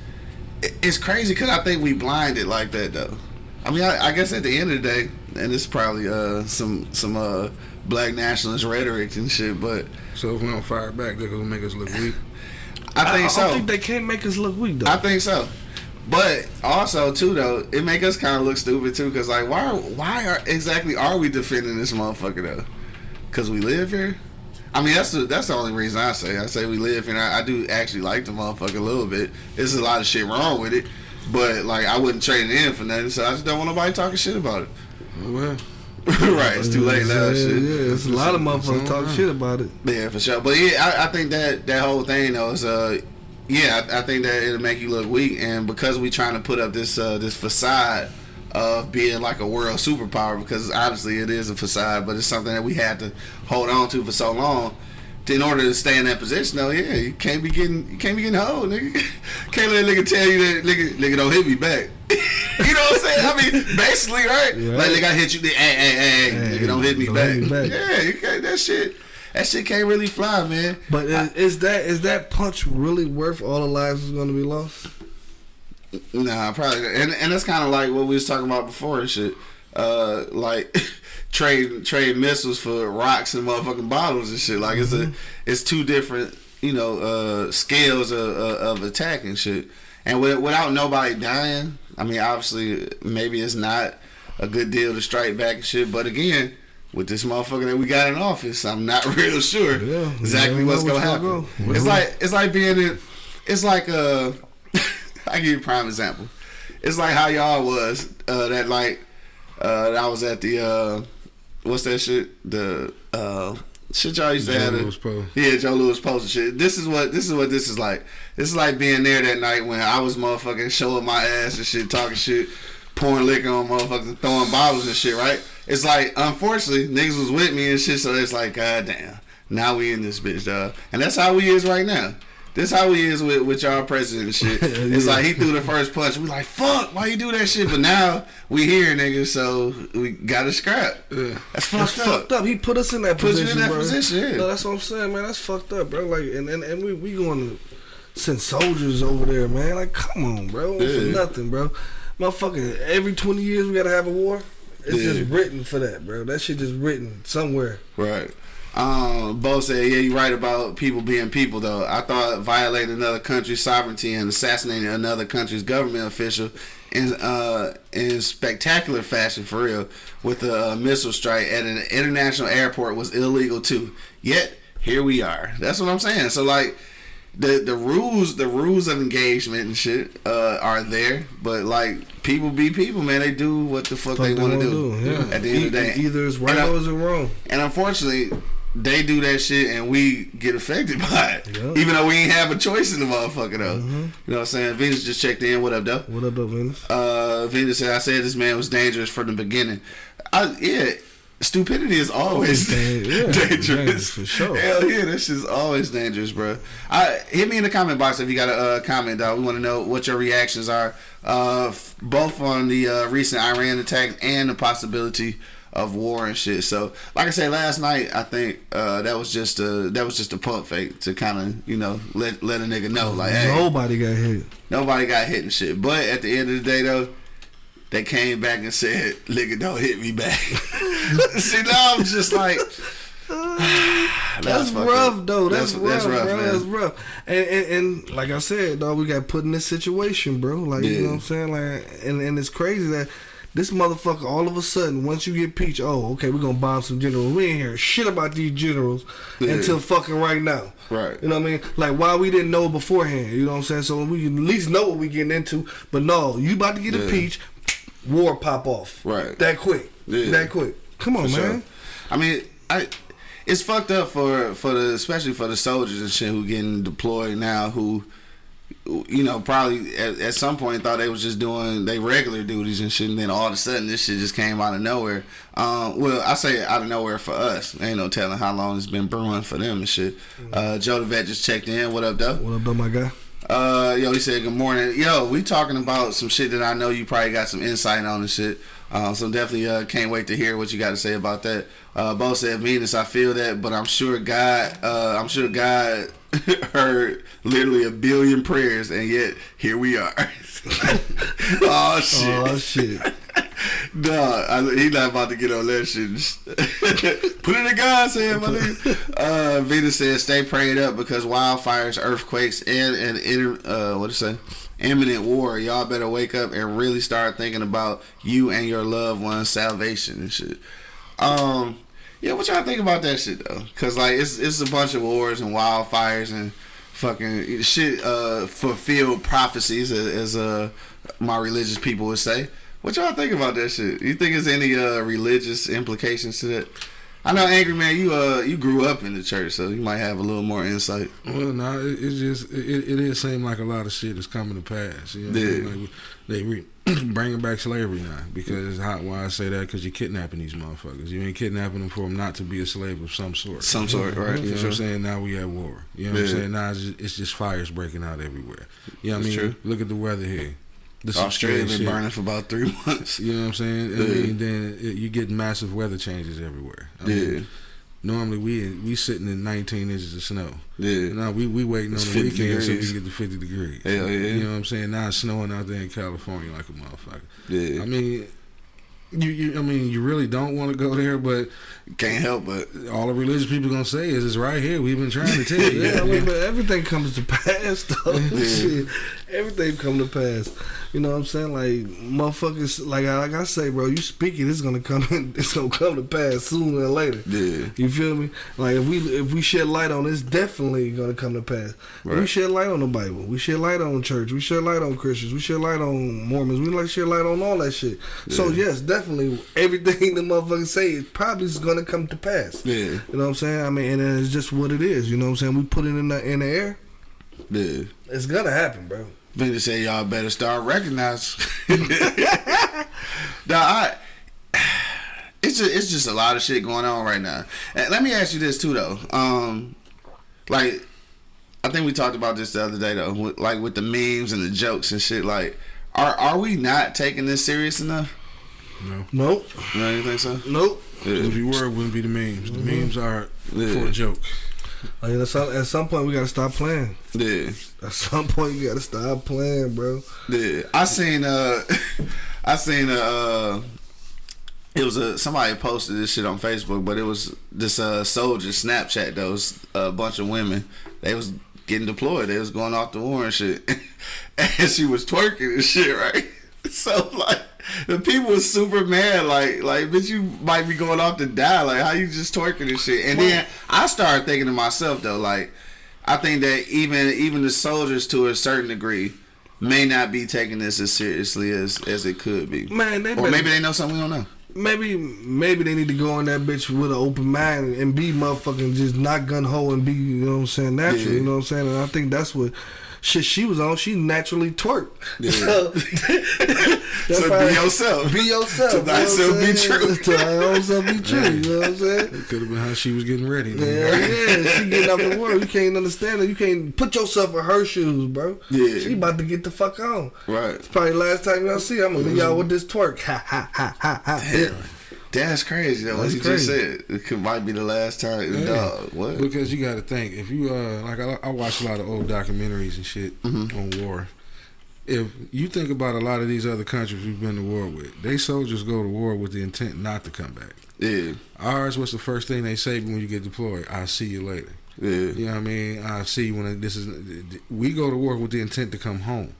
it- it's crazy because I think we blinded like that though. I mean, I, I guess at the end of the day, and it's probably uh some some uh black nationalist rhetoric and shit, but So if we don't fire back, they're gonna make us look weak. I think I, so. don't think they can't make us look weak though. I think so. But also too though, it make us kind of look stupid too, cause like why why are exactly are we defending this motherfucker though? Cause we live here. I mean that's the that's the only reason I say I say we live here. I, I do actually like the motherfucker a little bit. There's a lot of shit wrong with it, but like I wouldn't trade it in for nothing. So I just don't want nobody talking shit about it. Oh, well, right, it's too late now. Yeah, shit. yeah, it's a lot of motherfuckers talk shit about it. Yeah, for sure. But yeah, I, I think that that whole thing though is uh yeah, I, I think that it'll make you look weak and because we trying to put up this uh this facade of being like a world superpower because obviously it is a facade, but it's something that we had to hold on to for so long. In order to stay in that position, though, yeah, you can't be getting you can't be getting hold, nigga. Can't let a nigga tell you that nigga nigga don't hit me back. you know what I'm saying? I mean, basically, right? Yeah. Like nigga I hit you, hey, hey, hey, Hey, nigga don't hit me don't back. hit me back. Yeah, you can't that shit. That shit can't really fly, man. But is, is that is that punch really worth all the lives that's gonna be lost? Nah, probably, and and that's kind of like what we was talking about before and shit. Uh, like trade trade missiles for rocks and motherfucking bottles and shit. Like it's a it's two different you know uh scales of, of, of attack and shit. And with, without nobody dying, I mean, obviously, maybe it's not a good deal to strike back and shit. But again, with this motherfucker that we got in office, I'm not real sure Yeah, exactly what's gonna happen. go. It's like it's like being in. It's like uh, I give you a prime example. It's like how y'all was uh, that like uh, that was at the uh, what's that shit the uh, shit y'all used to Joe have. Post. Yeah, Joe Lewis Post and shit. This is what this is what this is like. This is like being there that night when I was motherfucking showing my ass and shit, talking shit, pouring liquor on motherfuckers, throwing bottles and shit. Right? It's like unfortunately niggas was with me and shit, so it's like god damn. Now we in this bitch, dog. And that's how we is right now. This how he is with, with y'all president and shit. It's Yeah. like he threw the first punch. We like, fuck, why you do that shit? But now we here, nigga, so we gotta scrap. Yeah. That's That's fucked up. fucked up. He put us in that Put you in position, that bro. position, yeah. No, that's what I'm saying, man. That's fucked up, bro. Like, and and, and we we going to send soldiers over there, man. Like, come on, bro. For nothing, bro. Motherfucker, every 20 years we gotta have a war. It's Yeah. just written for that, bro. That shit just written somewhere. Right. Um, Bo said, "Yeah, you're right about people being people, though. I thought violating another country's sovereignty and assassinating another country's government official in uh in spectacular fashion, for real, with a uh, missile strike at an international airport was illegal too. Yet here we are. That's what I'm saying. So like." The, the rules the rules of engagement and shit uh, are there, but like people be people, man. They do what the fuck, Fuck they they want to do. do, yeah. At the end of the E- day, either it's right or it's wrong. and unfortunately, they do that shit and we get affected by it. Yeah. Even though we ain't have a choice in the motherfucker though. Mm-hmm. You know what I'm saying? Venus just checked in. What up, though? What up, Venus? Uh, Venus said, I said this man was dangerous from the beginning. I, yeah, stupidity is always yeah, dangerous. dangerous, for sure. Hell yeah, that shit's always dangerous, bro. I, hit me in the comment box if you got a uh, comment, dog. We want to know what your reactions are, uh, f- both on the uh, recent Iran attacks and the possibility of war and shit. So, like I said last night, I think uh, that was just a that was just a pump fake to kind of you know let let a nigga know like, hey, Nobody got hit. Nobody got hit and shit. But at the end of the day, though, they came back and said, "Nigga, don't hit me back." See, now I'm just like, That's, fucked rough, though. That's, That's- rough, that's rough, bro. man. That's rough. And, and and like I said, dog, we got put in this situation, bro. Like you know what I'm saying? Like, and and it's crazy that this motherfucker, all of a sudden, once you get peach, oh, okay, we're gonna bomb some generals. We ain't hearing shit about these generals Yeah. until fucking right now. Right. You know what I mean? Like why we didn't know beforehand. You know what I'm saying? So we can at least know what we getting into. But no, you about to get a peach, war pop off. Right. That quick. Yeah. That quick. Come on, For man. sure. I mean, I it's fucked up for for the especially for the soldiers and shit who getting deployed now who you know probably at, at some point thought they was just doing they regular duties and shit and then all of a sudden this shit just came out of nowhere um well i say out of nowhere for us ain't no telling how long it's been brewing for them and shit uh joe the vet just checked in what up though What up, though, my guy? uh, yo, he said good morning. Yo, we talking about some shit that I know you probably got some insight on and shit. Uh, so definitely uh, can't wait to hear what you got to say about that. Uh, Bo said, "Venus, I feel that, but I'm sure God, uh, I'm sure God heard literally a billion prayers, and yet here we are." oh shit! Oh shit. Dog, I, he not about to get on that shit. Put it in God's hand, my nigga. Uh, Vita says, stay prayed up because wildfires, earthquakes, and an inter, uh, what to say, imminent war. Y'all better wake up and really start thinking about you and your loved one's salvation and shit. Um, yeah, what y'all think about that shit though? Cause like it's it's a bunch of wars and wildfires and fucking shit. Uh, fulfilled prophecies, as, as uh my religious people would say. What y'all think about that shit? You think there's any uh religious implications to that? I know, angry man. You uh, you grew up in the church, so you might have a little more insight. Well, no, it, it's just it, it is seem like a lot of shit is coming to pass. You know, I mean? like, they re- bringing back slavery now because how why I say that because you're kidnapping these motherfuckers. You ain't kidnapping them for them not to be a slave of some sort. Some sort, right? You know what. I'm saying? Now we at war. You know what I'm saying? Now it's just, it's just fires breaking out everywhere. You know what I mean? true. Look at the weather here. This is Australia been shit. burning for about three months. You know what I'm saying? I mean, then it, you get massive weather changes everywhere. I Yeah, mean, normally we we sitting in 19 inches of snow. yeah. Now we we waiting It's on the 50 weekend so we can get to 50 degrees. Hell yeah. You know what I'm saying? Now it's snowing out there in California like a motherfucker. Yeah, I mean, you, you I mean, you really don't want to go there, but can't help but all the religious people gonna say is it's right here. We've been trying to tell you. Yeah, I mean, but everything comes to pass, though. Shit, everything come to pass. You know what I'm saying? Like motherfuckers, like I, like I say, bro, you speak it, it's gonna come. It's gonna come to pass sooner or later. yeah, You feel me? Like if we if we shed light on it, it's definitely gonna come to pass. We shed light on the Bible. We shed light on church. We shed light on Christians. We shed light on Mormons. We like shed light on all that shit. So yes, definitely everything the motherfuckers say is probably is gonna come to pass. yeah, You know what I'm saying? I mean, and it's just what it is. You know what I'm saying? We put it in the in the air. yeah. It's gonna happen, bro. Vinny said y'all better start recognizing. nah, I. It's just, it's just a lot of shit going on right now. And let me ask you this too, though. Um, like, I think we talked about this the other day, though. With, like with the memes and the jokes and shit. Like, are are we not taking this serious enough? No. Nope. You know, you think so? Nope. If you were, it wouldn't be the memes. The memes are Yeah. for a joke. Like, at, some, at some point, we gotta stop playing. Yeah. At some point, you gotta stop playing, bro. Yeah, I seen uh, I seen uh, it was a somebody posted this shit on Facebook, but it was this uh soldier Snapchat. Those a bunch of women, they was getting deployed. They was going off the war and shit, and she was twerking and shit, right? So like. The people was super mad, like, like, bitch, you might be going off to die. Like, how you just twerking and shit? And then I started thinking to myself, though, like, I think that even even the soldiers, to a certain degree, may not be taking this as seriously as as it could be. Man, they Or better- maybe they know something we don't know. maybe maybe they need to go on that bitch with an open mind and be motherfucking just not gun ho and be you know what I'm saying natural. Yeah. You know what I'm saying? And I think that's what shit she was on. She naturally twerk. Yeah. So, So probably- be yourself. Be yourself. To thyself be true. To thy own self be true. You know what I'm saying? It could have been how she was getting ready. Yeah, yeah, she getting out the world. You can't understand her. You can't put yourself in her shoes, bro. Yeah. She about to get the fuck on. Right. It's probably the last time y'all see. her. I'm gonna leave y'all with this twerk. Ha ha ha ha ha. Damn. That's crazy. Though, what That's you just said. It could, might be the last time. Yeah. Dog, what? Because you got to think if you uh like I, I watch a lot of old documentaries and shit Mm-hmm. on war. If you think about a lot of these other countries we've been to war with, they soldiers go to war with the intent not to come back. Yeah. Ours, what's the first thing they say when you get deployed? I'll see you later. Yeah. You know what I mean? I'll see you when this is. We go to war with the intent to come home.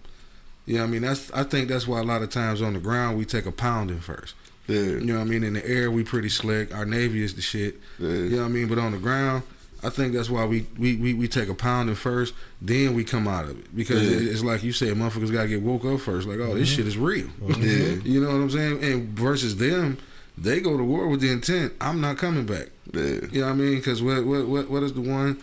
You know what I mean? That's. I think that's why a lot of times on the ground we take a pounding first. Yeah. You know what I mean? In the air, we pretty slick. Our Navy is the shit. Yeah. You know what I mean? But on the ground, I think that's why we, we, we, we take a pounding first, then we come out of it. Because Yeah. it's like you said, motherfuckers got to get woke up first. Like, oh, this Mm-hmm. shit is real. Yeah. you know what I'm saying? And versus them, they go to war with the intent, I'm not coming back. Yeah. You know what I mean? Because what, what, what, what is the one,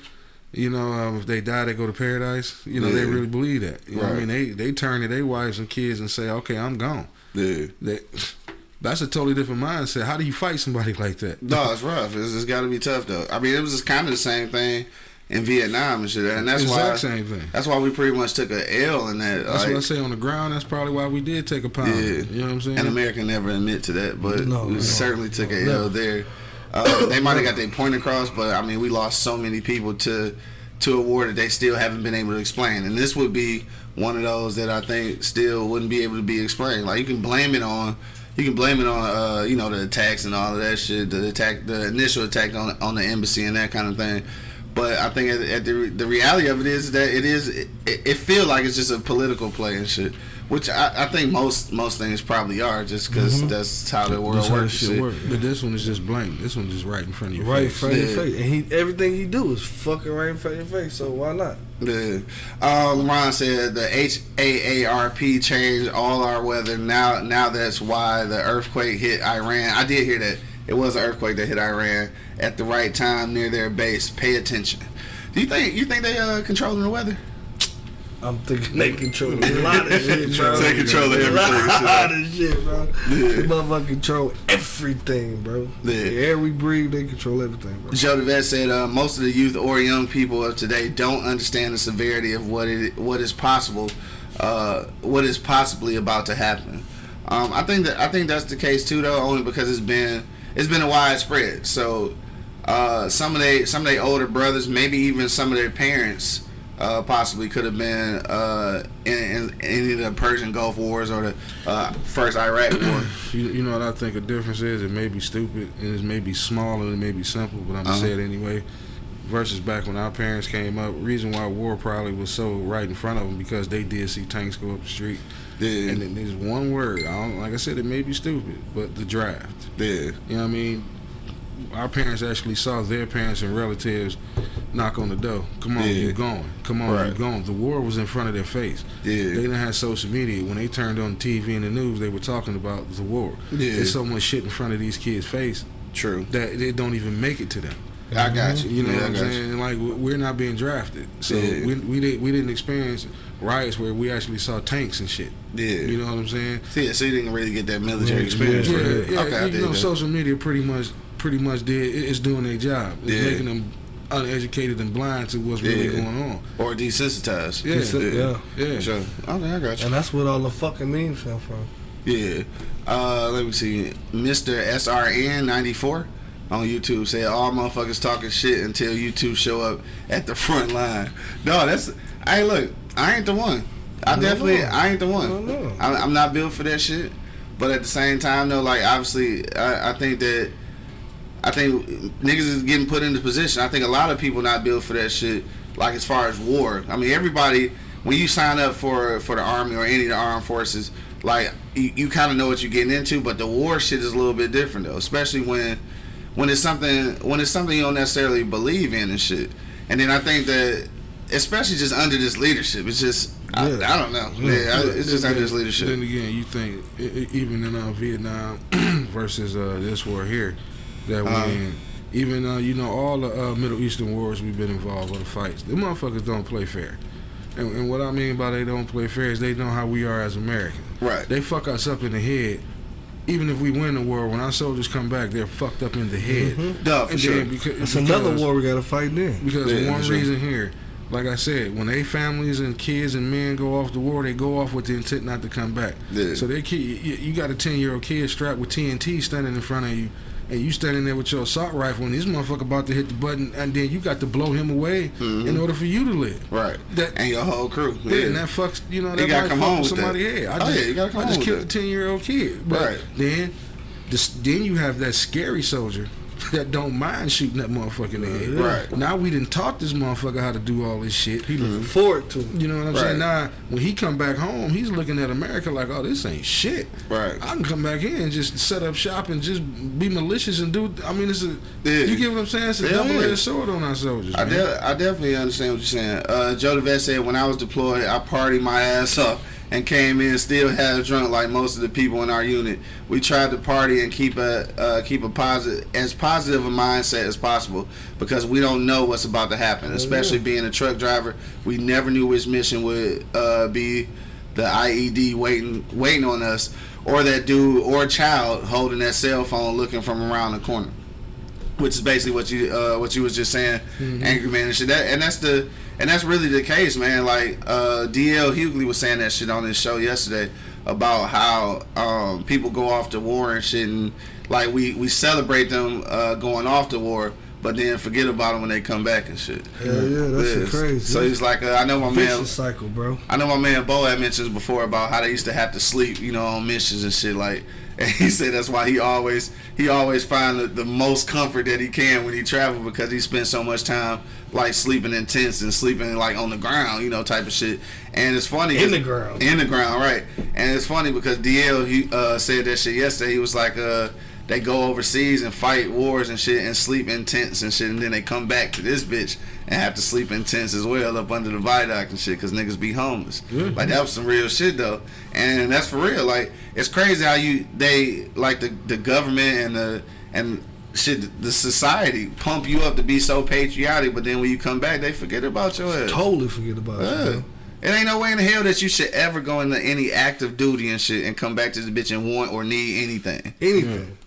you know, um, if they die, they go to paradise? You know, they really believe that. You know what I mean? They, they turn to their wives and kids and say, okay, I'm gone. Yeah. They, that's a totally different mindset. How do you fight somebody like that? No, it's rough. It's, it's got to be tough though. I mean, it was just kind of the same thing in Vietnam and shit, and that's exact why same thing. that's why we pretty much took a L in that. That's like, what I say on the ground. That's probably why we did take a pound. Yeah. You know what I'm saying? And America never admit to that, but No, we no. certainly took a L there. Uh, they might have got their point across, but I mean, we lost so many people to to a war that they still haven't been able to explain. And this would be one of those that I think still wouldn't be able to be explained. Like you can blame it on. You can blame it on, uh, you know, the attacks and all of that shit, the attack, the initial attack on on the embassy and that kind of thing. But I think at, at the the reality of it is that it is it, it feels like it's just a political play and shit, which I, I think most most things probably are just because that's how the world That's works. shit shit. work. but this one is just blatant. This one just right in front of your face. Right in face. front of your face. And he everything he do is fucking right in front of your face. So why not? Yeah. Uh, LeBron said the HAARP changed all our weather. Now, now that's why the earthquake hit Iran. I did hear that. it was an earthquake that hit Iran at the right time near their base. Pay attention. Do you think you think they uh controlling the weather? I'm thinking they control a lot of shit, bro. They control a everything, lot of shit, bro. Yeah. They motherfucker control everything, bro. Yeah. The air we breathe, they control everything, bro. Joe DeVette said uh, most of the youth or young people of today don't understand the severity of what it what is possible, uh, what is possibly about to happen. Um, I think that I think that's the case too, though, only because it's been it's been a widespread. So uh, some of they some of their older brothers, maybe even some of their parents, uh, possibly could have been uh, in, in any of the Persian Gulf Wars or the uh, first Iraq War. You, you know what I think a difference is? It may be stupid and it may be small and it may be simple, but I'm gonna Uh-huh. say it anyway. Versus back when our parents came up, reason why war probably was so right in front of them because they did see tanks go up the street. Yeah, And then there's one word. I don't, like I said, it may be stupid, but the draft. yeah, You know what I mean? Our parents actually saw their parents and relatives knock on the door. Come on, Yeah. you're going. Come on, Right. you're going. The war was in front of their face. Yeah. They didn't have social media. When they turned on TV and the news, they were talking about the war. Yeah. There's so much shit in front of these kids' face true. that they don't even make it to them. I got you. You know Yeah, what I'm you. saying? Like we- we're not being drafted, so Yeah. we we didn't we didn't experience riots where we actually saw tanks and shit. Yeah. You know what I'm saying? See, so you didn't really get that military Yeah, experience. Yeah, yeah. Okay, you know, social media pretty much pretty much did it- it's doing their job. It's Yeah. making them uneducated and blind to what's really Yeah. going on. or desensitized. Yeah. Yeah. Yeah. Sure. Okay, I got you. And that's what all the fucking memes come from. Yeah. Uh, let me see. Mr. SRN ninety four on YouTube said all motherfuckers talking shit until you two show up at the front line. No, that's. Hey, look, I ain't the one. I No, definitely, no. I ain't the one. No, no. I, I'm not built for that shit. But at the same time, though, like obviously, I, I think that I think niggas is getting put in the position. I think a lot of people not built for that shit. Like as far as war, I mean, everybody when you sign up for for the army or any of the armed forces, like you, you kind of know what you're getting into. But the war shit is a little bit different though, especially when when it's something when it's something you don't necessarily believe in and shit. And then I think that especially just under this leadership, it's just I, Yeah. I don't know. Yeah, I, it's just under this leadership. Then again, you think even in uh, Vietnam versus uh, this war here, that Uh-huh. even uh, you know all the uh, Middle Eastern wars we've been involved with the fights, the motherfuckers don't play fair. And, and what I mean by they don't play fair is they know how we are as Americans. Right. They fuck us up in the head. Even if we win the war, when our soldiers come back, they're fucked up in the head. Duh, for And sure. then because, It's another war we gotta fight then. because Yeah, one sure. reason here, like I said, when they families and kids and men go off the war, they go off with the intent not to come back. Yeah. So they kid, you, you got a ten year old kid strapped with TNT standing in front of you, and you standing there with your assault rifle, and this motherfucker about to hit the button, and then you got to blow him away in order for you to live. Mm-hmm. Right. That- and your whole crew. Yeah, and that fucks, you know, that might come fuck home with with somebody that. head. I Oh, just, yeah, you gotta come I just killed a ten year old kid, but Right. then, this, then you have that scary soldier that don't mind shooting that motherfucker in the head. Right. Now we done taught this motherfucker how to do all this shit. He looking forward to it. You know what I'm Right. saying? Now, when he come back home, he's looking at America like, oh, this ain't shit. Right. I can come back here and just set up shop and just be malicious and do. I mean, it's a. Yeah. You get what I'm saying? It's a Yeah, double-edged yeah. sword on our soldiers. I, de- I definitely understand what you're saying. Uh, Joe DeVette said, when I was deployed, I partied my ass up and came in still had drunk like most of the people in our unit. We tried to party and keep a uh, keep a positive as positive a mindset as possible because we don't know what's about to happen. Especially being a truck driver, we never knew which mission would uh, be the IED waiting waiting on us, or that dude or child holding that cell phone looking from around the corner which is basically what you uh, what you was just saying, angry man and shit. That, and that's the and that's really the case, man. Like uh, DL Hughley was saying that shit on his show yesterday about how um, people go off to war and shit, and like we we celebrate them uh, going off to war. But then forget about them when they come back and shit. Yeah, yeah, that's crazy. So he's like, uh, I know my man. Cycle, bro. I know my man Bo had mentioned before about how they used to have to sleep, you know, on missions and shit. Like, and he said that's why he always he always find the, the most comfort that he can when he travel because he spent so much time like sleeping in tents and sleeping like on the ground, you know, type of shit. And it's funny in the ground. in the ground, right? And it's funny because DL he uh, said that shit yesterday. He was like, uh, they go overseas and fight wars and shit and sleep in tents and shit, and then they come back to this bitch and have to sleep in tents as well up under the viaduct and shit because niggas be homeless. Like that was some real shit though, and that's for real. Like it's crazy how you they like the the government and the and shit. The society pump you up to be so patriotic, but then when you come back, they forget about your ass. Totally forget about it. Yeah. bro. It ain't no way in the hell that you should ever go into any active duty and shit and come back to the bitch and want or need anything. Anything.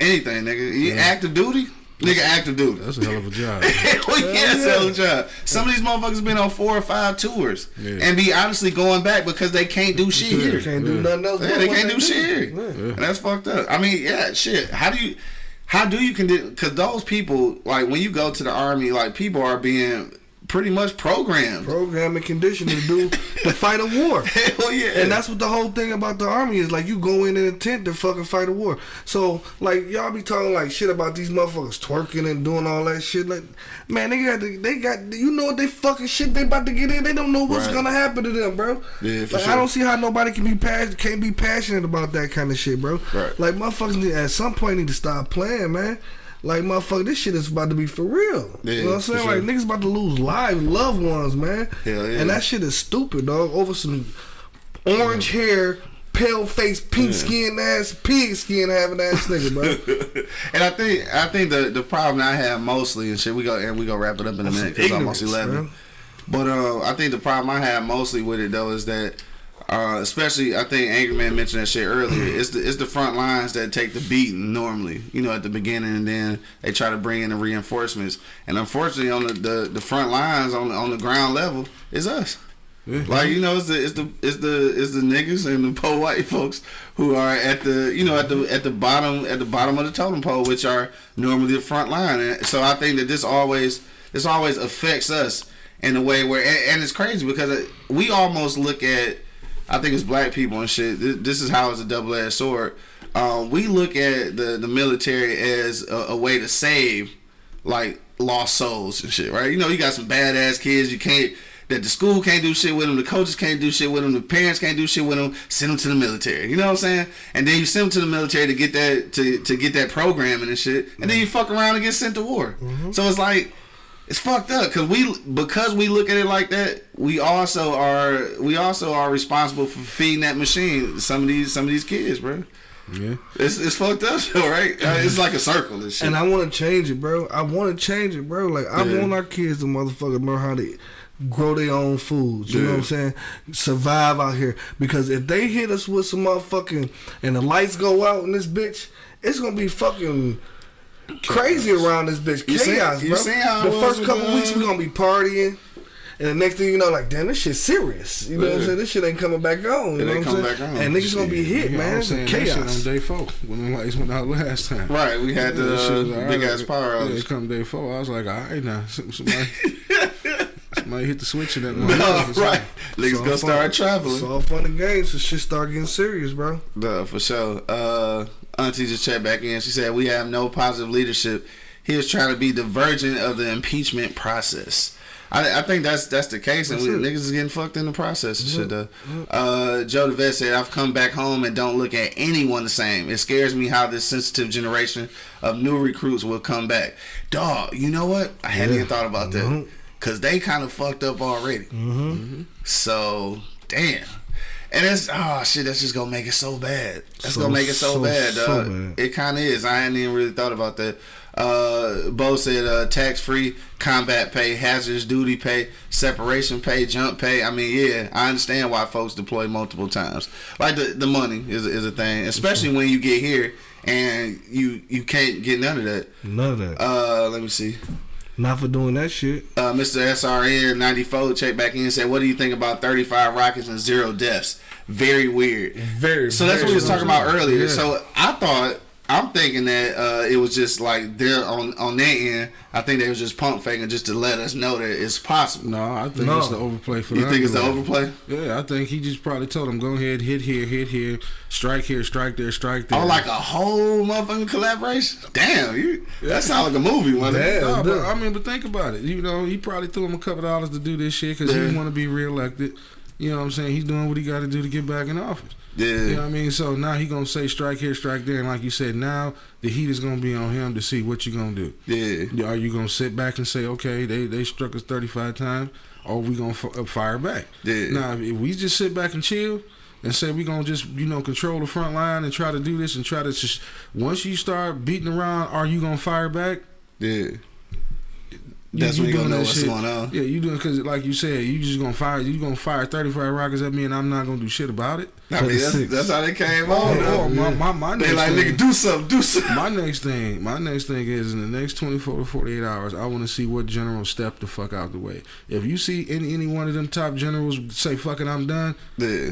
Anything, nigga. You active duty? Nigga, active duty. That's a hell of a job. Hell yeah, yeah. sell a job. Some of these motherfuckers been on four or five tours Yeah. and be honestly going back because they can't do shit Yeah. here. Can't do Yeah. nothing else. Yeah, they can't do shit here. Yeah. And that's fucked up. I mean, yeah, shit. How do you, how do you condition? Because those people, like when you go to the army, like people are being pretty much programmed. Program and conditioning to do to fight a war. Hell yeah. And that's what the whole thing about the army is like. You go in an intent to fucking fight a war. So like y'all be talking like shit about these motherfuckers twerking and doing all that shit. Like man, they got the, they got you know what they fucking shit they about to get in. They don't know what's Right. gonna happen to them, bro. Yeah, for like sure. I don't see how nobody can be passionate can't be passionate about that kind of shit, bro. Right. Like motherfuckers need, at some point need to stop playing, man. Like motherfucker, this shit is about to be for real. Yeah, you know what I'm saying? sure. Like niggas about to lose lives, loved ones, man. Hell yeah. And that shit is stupid, dog. Over some orange hair, pale face, pink skin ass, pig skin having ass nigga, bro. and I think I think the the problem I have mostly and shit we go and we gonna wrap it up in a minute because it's almost eleven. man. But uh, I think the problem I have mostly with it though is that. Uh, especially, I think Angry Man mentioned that shit earlier. It's the it's the front lines that take the beating normally, you know, at the beginning, and then they try to bring in the reinforcements. And unfortunately, on the, the, the front lines on the, on the ground level is us. Yeah. Like you know, it's the it's the it's the it's the niggas and the poor white folks who are at the you know at the at the bottom at the bottom of the totem pole, which are normally the front line. And so I think that this always this always affects us in a way where and, and it's crazy because we almost look at I think it's black people and shit. This, is how it's a double edged sword. Um, we look at the the military as a, a way to save like lost souls and shit, right? You know, you got some badass kids. You can't that the school can't do shit with them, the coaches can't do shit with them, the parents can't do shit with them. Send them to the military. You know what I'm saying? And then you send them to the military to get that to to get that programming and shit, and then you fuck around and get sent to war. So it's like. It's fucked up because we because we look at it like that. We also are we also are responsible for feeding that machine. Some of these some of these kids, bro. Yeah. It's it's fucked up, though, right? Uh, It's like a circle and shit. And I want to change it, bro. I want to change it, bro. Like I Yeah. want our kids to motherfucker learn how to grow their own foods. You know what I'm saying? Survive out here. Because if they hit us with some motherfucking and the lights go out in this bitch, it's gonna be fucking crazy around this bitch. You see- Chaos, you bro. see how the first couple the- weeks we gonna be partying. And the next thing you know, like, damn, this shit's serious. You know what I'm saying? This shit ain't coming back on. You It know ain't what I'm saying? back on. And niggas gonna be hit, Yeah, man. I'm It's saying that shit chaos. on day four when the lights went out last time. right, we had the That shit was uh, alright. big ass power Yeah, outage. come day four, I was like, all right now, somebody, somebody hit the switch in that No, motherfucker. right, niggas gonna fun. start traveling. It's all fun and games. So shit start getting serious, bro. Duh, for sure. Uh, Auntie just checked back in. She said we have no positive leadership. He is trying to be divergent of the impeachment process. I, I think that's that's the case, and we, niggas is getting fucked in the process and shit. Though. Uh, Joe DeVet said, "I've come back home and don't look at anyone the same. It scares me how this sensitive generation of new recruits will come back. Dog, you know what? I hadn't even thought about that because they kind of fucked up already. Mm-hmm. So damn." And it's oh shit, that's just gonna make it so bad. That's So- gonna make it so, so- bad, so bad. It kind of is. I hadn't even really thought about that. Uh, Bo said uh, tax free combat pay, hazardous duty pay, separation pay, jump pay. I mean, yeah, I understand why folks deploy multiple times. Like the the money is is a thing, especially when you get here and you you can't get none of that. None of that. Uh, let me see. Not for doing that shit. Uh, Mr. SRN 94 checked back in and said, "What do you think about 35 rockets and zero deaths? Very weird." Very. So that's what we was talking about earlier. Yeah. So I thought I'm thinking that uh, it was just like they're on on their end. I think they was just pump faking just to let us know that it's possible. No, I think No. it's the overplay for You think it's the overplay? Yeah, I think he just probably told him, go ahead, hit here, hit here, strike here, strike there, strike there. Oh, like a whole motherfucking collaboration? Damn, you that sounds like a movie, man. Damn. No, but I mean, but think about it. You know, he probably threw him a couple dollars to do this shit because Yeah. he want to be reelected. You know what I'm saying? He's doing what he got to do to get back in office. Yeah. You know what I mean? So now he gonna say strike here, strike there, and like you said, now the heat is gonna be on him to see what you gonna do. Yeah. Are you gonna sit back and say, okay, they they struck us 35 times, or we gonna f- uh, fire back? Yeah. Now, if we just sit back and chill, and say we gonna just you know control the front line and try to do this and try to just once you start beating around, are you gonna fire back? Yeah. You- That's when you doing gonna know that what's going on. Yeah, you doing because like you said, you just gonna fire you gonna fire thirty five rockets at me and I'm not gonna do shit about it. I mean, that's, that's how they came Or, on. or though. my, my, my They next like, thing, nigga, do something, do something. my next thing, my next thing is in the next twenty four to forty eight hours, I want to see what general step the fuck out the way. If you see any any one of them top generals say fucking I'm done," Yeah.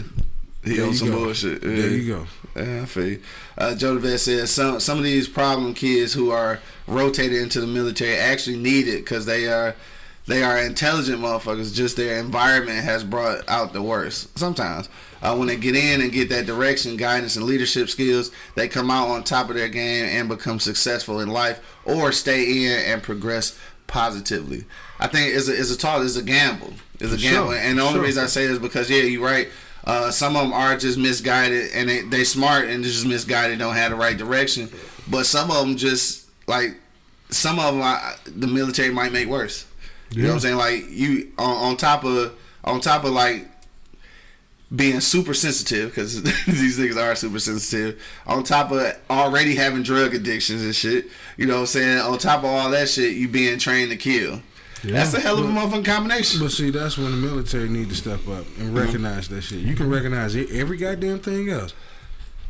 He There on you some go. bullshit. Yeah. there you go. Yeah, I feel you. Uh, Joe DeVette says some some of these problem kids who are rotated into the military actually need it because they are they are intelligent motherfuckers. Just their environment has brought out the worst. Sometimes uh, when they get in and get that direction, guidance, and leadership skills, they come out on top of their game and become successful in life or stay in and progress positively. I think it's a it's a talk. It's a gamble. It's a Sure, gamble, and the only sure. reason I say this is because yeah, you're right. Uh, some of them are just misguided and they they smart and just misguided, don't have the right direction. But some of them just like some of them, I, the military might make worse. You know what I'm saying? Like you on, on top of on top of like being super sensitive because these niggas are super sensitive. On top of already having drug addictions and shit, you know what I'm saying? On top of all that shit, you being trained to kill. That's a hell of a motherfucking combination. But see, that's when the military need to step up and recognize that shit. You can recognize it, every goddamn thing else.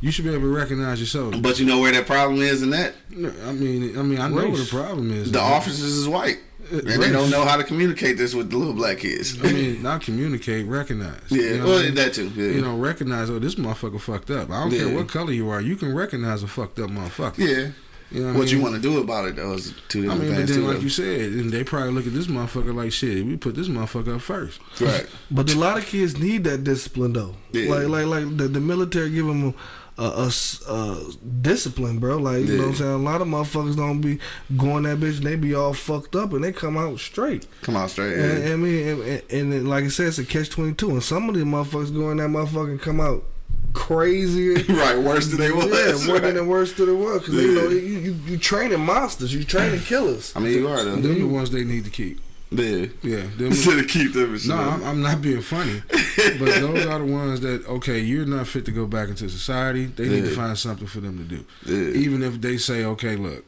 You should be able to recognize yourself. But you know where that problem is in that? I mean, I mean, I know where the problem is. The man. officers is white. Uh, and they don't know how to communicate this with the little black kids. I mean, not communicate, recognize. Yeah, You know well, what I mean? that too. Yeah. You know, recognize. Oh, this motherfucker fucked up. I don't care what color you are. You can recognize a fucked up motherfucker. yeah. You know What, what, you want to do about it though is two I mean, but then, like though. you said, and they probably look at this motherfucker like shit. We put this motherfucker up first. right. But a lot of kids need that discipline though. Yeah. Like like like the, the military give them a, a, s- a discipline, bro. Like you know what I'm saying. A lot of motherfuckers don't be going that bitch. and They be all fucked up and they come out straight. Come on straight. Yeah. And, I mean, and, and, and then, like I said, it's a catch twenty two. And some of these motherfuckers go in that motherfucker and come out crazier. right. Worse than they was. Yeah, more right. than worse than it was. Cause you know you, you you training monsters, you training killers. I mean, you are though. Them the ones they need to keep. Yeah. Yeah, them, Instead of keep them. No, I'm, I'm not being funny, but those are the ones that okay, you're not fit to go back into society. They need to find something for them to do, Yeah. even if they say, okay, look,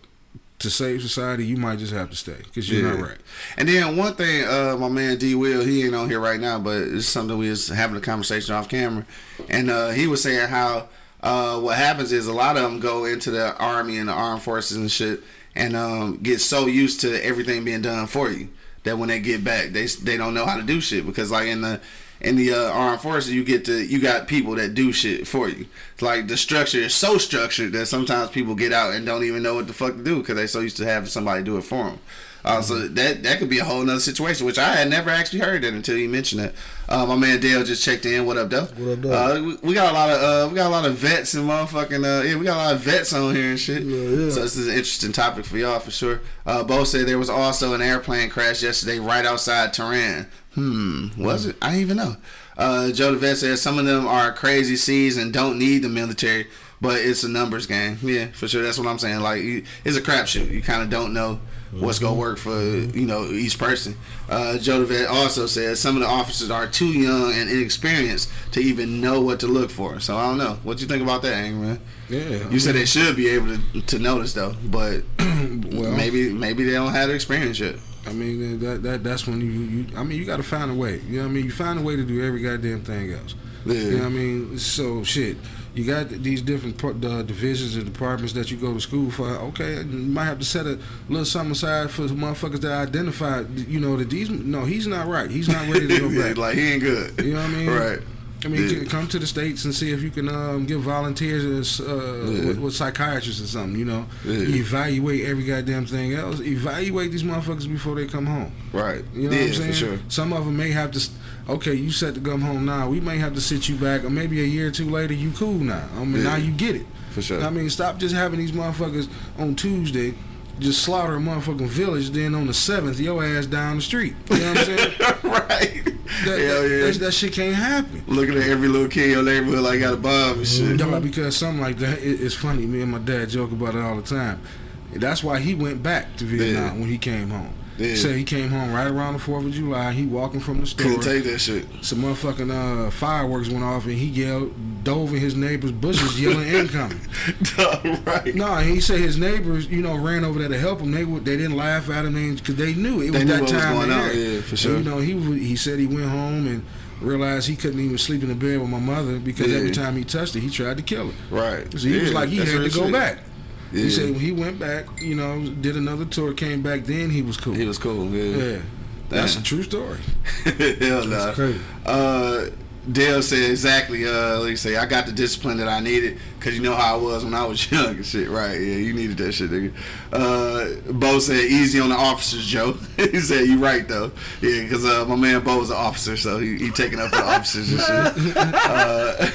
to save society, you might just have to stay because you're Yeah. not right. And then one thing, uh, my man D Will, he ain't on here right now, but it's something we was having a conversation off camera, and uh, he was saying how uh, what happens is a lot of them go into the army and the armed forces and shit, and um, get so used to everything being done for you that when they get back, they they don't know how to do shit because like in the in the uh, armed forces, you get to you got people that do shit for you. It's like the structure is so structured that sometimes people get out and don't even know what the fuck to do because they so used to having somebody do it for them. Uh, so that that could be a whole nother situation, which I had never actually heard that until you mentioned it. Uh, my man Dale just checked in. What up, Dale? What up, Dale? Uh, we, we got a lot of uh, we got a lot of vets and motherfucking uh, yeah, we got a lot of vets on here and shit. yeah. So this is an interesting topic for y'all for sure. Uh, Bo said there was also an airplane crash yesterday right outside Tehran. Hmm, was it? I didn't even know. Uh, Joe DeVette says some of them are crazy seas and don't need the military, but it's a numbers game. Yeah, for sure. That's what I'm saying. Like, you, it's a crapshoot. You kind of don't know what's gonna work for you know each person. Uh, Joe DeVette also says some of the officers are too young and inexperienced to even know what to look for. So I don't know. What you think about that, Angry man? Yeah, You said they should be able to, to notice though, but well, maybe maybe they don't have the experience yet. I mean that that that's when you, you I mean you got to find a way. You know what I mean? You find a way to do every goddamn thing else. Yeah. You know what I mean? So shit. You got these different uh, divisions and departments that you go to school for. Okay, you might have to set a little something aside for the motherfuckers that identify. You know that these no, he's not right. He's not ready to go back. like he ain't good. You know what I mean? Right. I mean, Yeah. come to the states and see if you can um, give volunteers uh, Yeah. with, with psychiatrists or something. You know, Yeah. evaluate every goddamn thing else. Evaluate these motherfuckers before they come home. Right. You know yeah, what I'm saying? for sure. Some of them may have to. Okay, you set to come home now. We may have to sit you back, or maybe a year or two later, you cool now. I mean, Yeah. now you get it. For sure. I mean, stop just having these motherfuckers on Tuesday. Just slaughter a motherfucking village, then on the seventh, your ass down the street. You know what I'm saying? right. That, Hell that, yeah. that, that shit can't happen. Looking at every little kid in your neighborhood like got a bomb and shit. No, because something like that, it, it's funny. Me and my dad joke about it all the time. That's why he went back to Vietnam Yeah. when he came home. Yeah. Said he came home right around the Fourth of July. He walking from the store. Couldn't take that shit. Some motherfucking uh, fireworks went off and he yelled, dove in his neighbor's bushes, yelling incoming. right. No, he said his neighbors, you know, ran over there to help him. They would, they didn't laugh at him because they knew it They was knew that was time. on, year. yeah, for So, sure. you know, he he said he went home and realized he couldn't even sleep in the bed with my mother because Yeah. every time he touched it, he tried to kill her. Right. So he was like he had to go shit. back. Yeah. He said when he went back, you know, did another tour, came back, then he was cool. He was cool. Yeah. yeah, that's a true story. Hell no. crazy. Uh, Dale said exactly. Uh, like say, I got the discipline that I needed because you know how I was when I was young and shit. Right? Yeah, you needed that shit, nigga. Uh, Bo said easy on the officers, Joe. he said you right though. Yeah, because uh, my man Bo was an officer, so he, he taking up for the officers and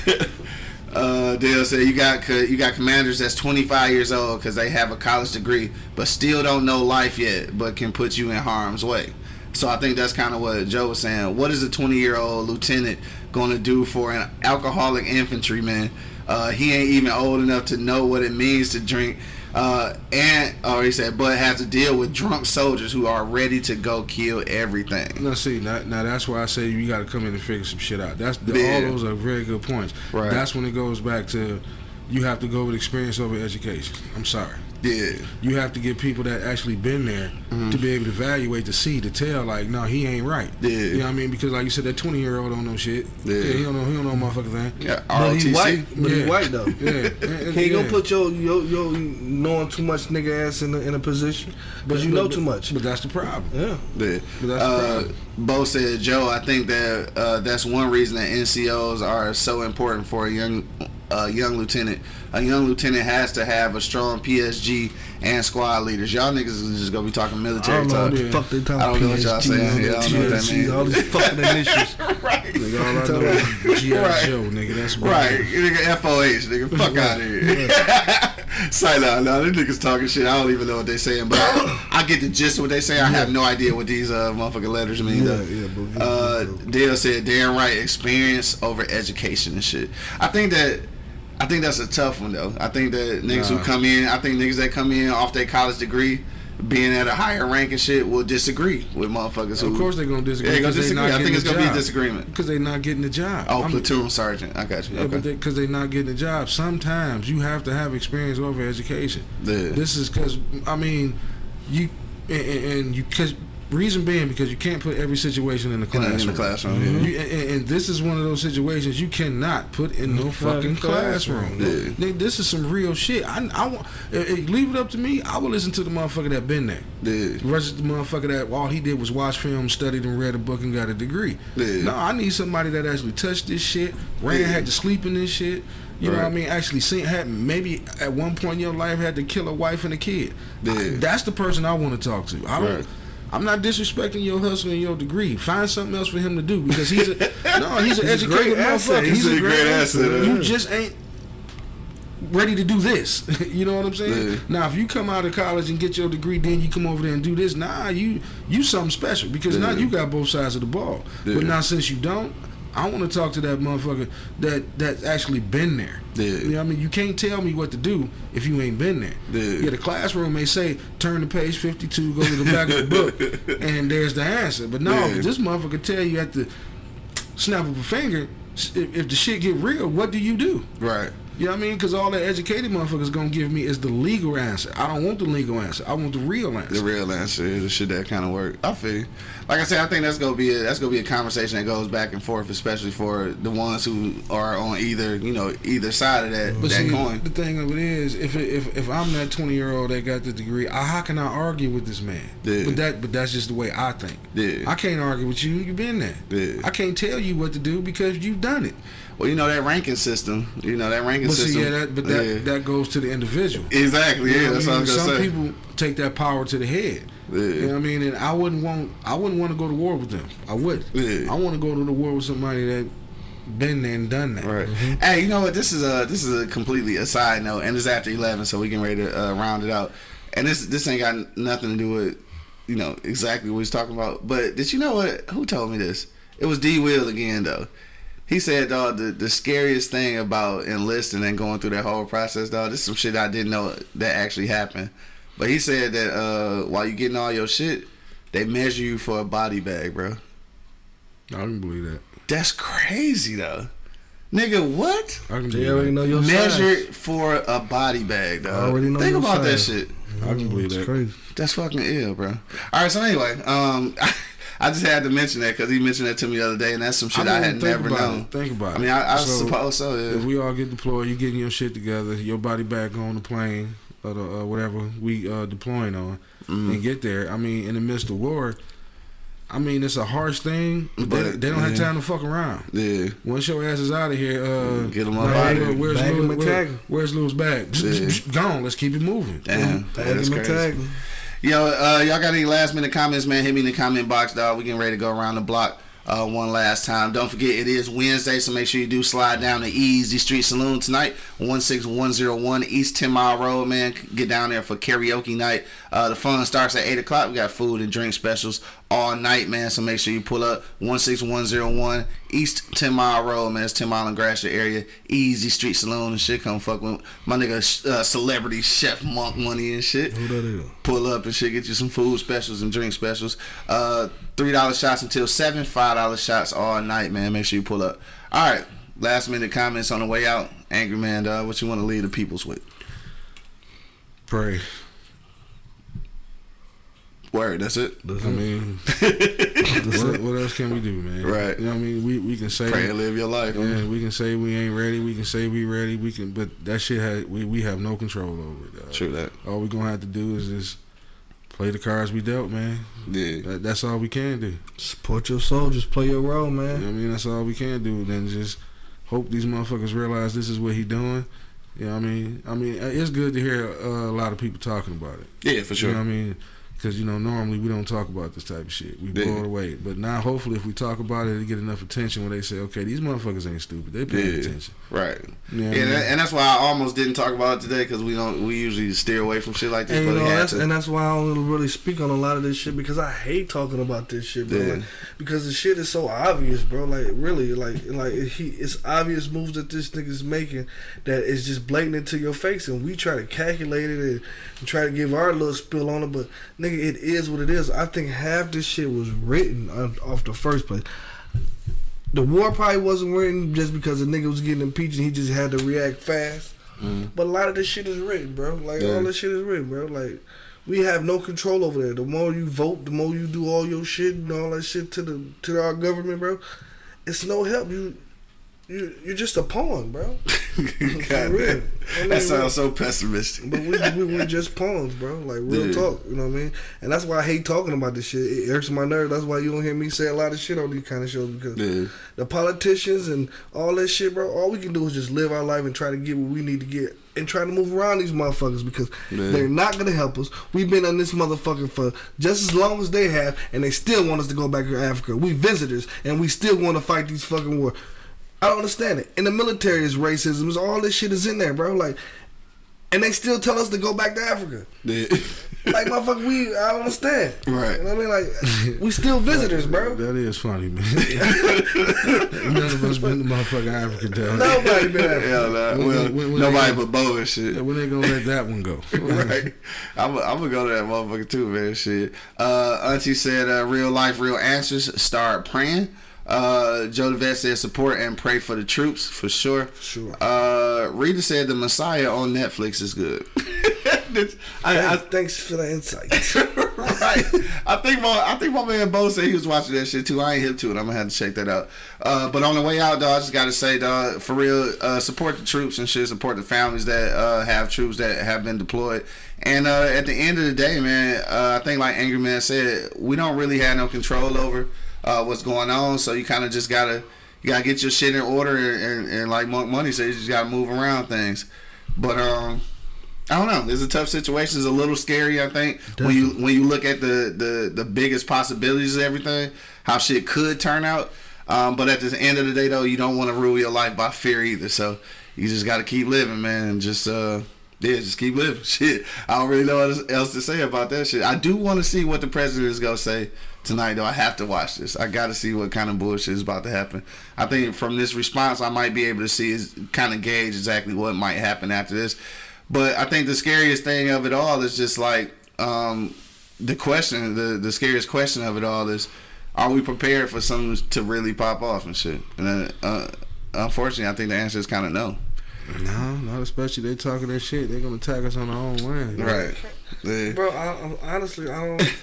shit. Uh, Dale said you got you got commanders that's 25 years old because they have a college degree but still don't know life yet, but can put you in harm's way. So I think that's kind of what Joe was saying. What is a 20 year old lieutenant going to do for an alcoholic infantryman? Uh, he ain't even old enough to know what it means to drink. Uh, and or he said, but has to deal with drunk soldiers who are ready to go kill everything. Now see, now, now that's why I say you got to come in and figure some shit out. That's the, Yeah. all those are very good points. Right. That's when it goes back to you have to go with experience over education. I'm sorry. Yeah, You have to get people that actually been there Mm-hmm. to be able to evaluate to see to tell like no he ain't right. Yeah. You know what I mean? Because like you said, that 20 year old don't know shit. Yeah. he don't know he don't know motherfucking thing. yeah. But he white. But he white though. Yeah. And- and- He ain't yeah. gonna put your your your knowing too much nigga ass in a, in a position But you know too much. But that's the problem. Yeah. Yeah. But that's the Uh, problem. Bo said, Joe, I think that uh, that's one reason that NCOs are so important for a young uh, young lieutenant. A young lieutenant has to have a strong PSG and squad leaders. Y'all niggas is just gonna be talking I military don't know talk. fuck they talking I don't know what y'all PSG, saying. Yeah, I don't know what that means. All these fucking initials. Nigga, all I know is G.I. Right. Joe, nigga. That's Right, nigga, FOH, nigga, fuck out of here. Say no, no, these niggas talking shit. I don't even know what they're saying, but I get the gist of what they say. I have no idea what these uh, motherfucking letters mean. Yeah, though. yeah, but- uh, Dale said, "Damn right, experience over education and shit." I think that. I think that's a tough one though. I think that niggas Nah. who come in, I think niggas that come in off their college degree, being at a higher rank and shit, will disagree with motherfuckers who. Of course they're gonna disagree. Yeah, they gonna disagree. I think it's gonna be a disagreement. because they're not getting the job. Oh, I'm- platoon sergeant. I got you. Yeah, Okay. but because they, are not getting the job. Sometimes you have to have experience over education. Yeah. This is because I mean, you and, and and you because reason being because you can't put every situation in the In the- classroom. in the classroom, yeah. You, and, and this is one of those situations you cannot put in no fucking classroom. Yeah. Nigga, This is some real shit. I, I want eh, eh, leave it up to me. I will listen to the motherfucker that been there. Yeah. Versus the motherfucker that all he did was watch film, studied, and read a book and got a degree. Yeah. No, I need somebody that actually touched this shit, ran, Yeah. had to sleep in this shit. You know what I mean? Actually, seen, had maybe at one point in your life had to kill a wife and a kid. Yeah. I- that's the person I want to talk to. I don't. Right. I'm not disrespecting your hustle and your degree. Find something else for him to do because he's a no. He's an He's a educated motherfucker. He's a great asset, You uh. just ain't ready to do this. you know what I'm saying? Yeah. Now, if you come out of college and get your degree, then you come over there and do this. Nah, you you something special because now you got both sides of the ball. Yeah. But now since you don't, I want to talk to that motherfucker that that's actually been there. Yeah. You know what I mean? You can't tell me what to do if you ain't been there. Yeah. the classroom may say turn to page 52, go to the back of the book, and there's the answer. But no, Yeah. this motherfucker tell you at the snap of a finger, if, if the shit get real, what do you do? Right. You know what I mean? Because all that educated motherfuckers gonna give me is the legal answer. I don't want the legal answer. I want the real answer. The real answer is the shit that kind of work. I feel. you. Like I said, I think that's gonna be a, that's gonna be a conversation that goes back and forth, especially for the ones who are on either you know either side of that But that see, coin. the thing of it is, if it, if if I'm that 20 year old that got the degree, I, how can I argue with this man? Yeah. But that but that's just the way I think. Yeah. I can't argue with you. You've been there. Yeah. I can't tell you what to do because you've done it. Well, you know that ranking system. You know that ranking But system. see, yeah, that, but that Yeah. that goes to the individual. exactly. You Yeah, that's I what I mean? was gonna Some say. people take that power to the head. Yeah. You know what I mean? And I wouldn't want I wouldn't want to go to war with them. I would. Yeah. I want to go to the war with somebody that been there and done that. Right. Hey, you know what? This is a this is a completely a side note, and it's after eleven, so we can ready to uh, round it out. And this this ain't got nothing to do with you know exactly what he's talking about. But did you know what? Who told me this? It was D. Will again though. He said, dog, the, the scariest thing about enlisting and going through that whole process, dog, this is some shit I didn't know that actually happened. But he said that uh, while you getting all your shit, they measure you for a body bag, bro. I can believe that. That's crazy though. Nigga, what? I can They believe already know your shit. Measured size. for a body bag, dog. I already know Think your about that shit. I can believe It's that. crazy. That's fucking ill, bro. All right, so anyway, um, I just had to mention that because he mentioned that to me the other day, and that's some shit I, mean, had never known. It. Think about it. I mean, I, I So, suppose so. If we all get deployed, you getting your shit together, your body back on the plane or the, uh, whatever we uh, deploying on, Mm-hmm. and get there. I mean, in the midst of war, I mean, it's a harsh thing, but, they, But, they don't have time to fuck around. Yeah. Once your ass is out of here, uh, Get 'em up like, outta where- here. Where's Bag 'em Lou's, and where, where's Lou's bag? Yeah. Gone. Let's keep it moving. Damn. Tag That's crazy. Yo, uh, y'all got any last minute comments, man? Hit me in the comment box, dog. We getting ready to go around the block uh, one last time. Don't forget, it is Wednesday, so make sure you do slide down to Easy Street Saloon tonight, 16101 East 10 Mile Road, man. Get down there for karaoke night. Uh, the fun starts at 8 o'clock. We got food and drink specials all night, man. So make sure you pull up 16101 East 10 Mile Road, man. It's 10 Mile and Gratiot area. Easy Street Saloon and shit. Come fuck with my nigga, uh, celebrity chef Monk Money and shit Who that is? pull up and shit, get you some food specials and drink specials. Uh, three dollar shots until seven, five dollar shots all night, man. Make sure you pull up. All right, last minute comments on the way out. Angry man, uh, what you want to leave the peoples with? Pray. Word, that's it. I mean, what, what else can we do, man? Right. You know what I mean? We we can say Pray and live your life. Yeah, man. we can say we ain't ready. We can say we ready. We can, but that shit had we we have no control over it. Dog. True that. All we gonna have to do is just play the cards we dealt, man. Yeah. That, that's all we can do. Support your soldiers. Play your role, You know man. what I mean? That's all we can do. Then just hope these motherfuckers realize this is what he doing. You know what I mean? I mean, it's good to hear uh, a lot of people talking about it. Yeah, for sure. You know what I mean? Because you know normally we don't talk about this type of shit. We Yeah. blow it away. But now hopefully if we talk about it, it get enough attention when they say, okay, these motherfuckers ain't stupid. They paying Yeah. attention. Right. You know what I Yeah, mean? that- and that's why I almost didn't talk about it today because we don't. We usually steer away from shit like this. And, but you know, that's, and that's why I don't really speak on a lot of this shit because I hate talking about this shit, bro. Yeah. Like, because the shit is so obvious, bro. Like really, like like he, it's obvious moves that this nigga's making that is just blatant into your face, and we try to calculate it and, and try to give our little spill on it. But nigga, it is what it is. I think half this shit was written off the first place. The war probably wasn't written just because the nigga was getting impeached and he just had to react fast. Mm-hmm. But a lot of this shit is written, bro. Like Yeah. all this shit is written, bro. Like we have no control over that. The more you vote, the more you do all your shit and all that shit to the to our government, bro. It's no help. You you you're just a pawn, bro. God, real. man. I mean, that sounds so pessimistic. But we, we we're just pawns, bro. Like real Yeah. talk, you know what I mean? And that's why I hate talking about this shit. It irks my nerve. That's why you don't hear me say a lot of shit on these kind of shows because Yeah. the politicians and all that shit, bro. All we can do is just live our life and try to get what we need to get and try to move around these motherfuckers because Yeah. they're not gonna help us. We've been on this motherfucker for just as long as they have, and they still want us to go back to Africa. We visitors, and we still want to fight these fucking war. I don't understand it. In the military, is racism. Is all this shit is in there, bro. Like, and they still tell us to go back to Africa. Yeah. Like, motherfucker, we I don't understand. Right. You know what I mean? Like, we still visitors, bro. That is funny, man. None of us been to motherfucking Africa. Nobody been Africa. Hell nah. When- Well, when- when nobody but Bo and shit. Yeah, when they gonna let that one go? right. I'm gonna go to that motherfucker too, man. Shit. Uh, Auntie said, uh, "Real life, real answers." Start praying. Uh, Joe DeVette said, "Support and pray for the troops for sure." Sure. Uh, Rita said, "The Messiah on Netflix is good." I, I, Thanks for the insight. right. I think my I think my man Bo said he was watching that shit too. I ain't hip to it. I'm gonna have to check that out. Uh, but on the way out, dog, I just gotta say, dog, for real, uh, support the troops and shit. Support the families that uh, have troops that have been deployed. And uh, at the end of the day, man, uh, I think like Angry Man said, we don't really have no control over uh, what's going on. So you kind of just gotta you gotta get your shit in order and, and, and like Monk Money says, you just gotta move around things. But um. I don't know. It's a tough situation. It's a little scary. I think when you when you look at the the the biggest possibilities of everything, how shit could turn out. Um, but at the end of the day, though, you don't want to rule your life by fear either. So you just got to keep living, man, and just uh, yeah, just keep living. Shit, I don't really know what else to say about that shit. I do want to see what the president is gonna say tonight, though. I have to watch this. I got to see what kind of bullshit is about to happen. I think from this response, I might be able to see is kind of gauge exactly what might happen after this. But I think the scariest thing of it all is just like um, the question, the the scariest question of it all is, are we prepared for something to really pop off and shit? And then, uh, unfortunately, I think the answer is kind of no. No, not especially they talking that shit. They're gonna attack us on our own land. Right. Yeah. Bro, I, I, honestly, I don't.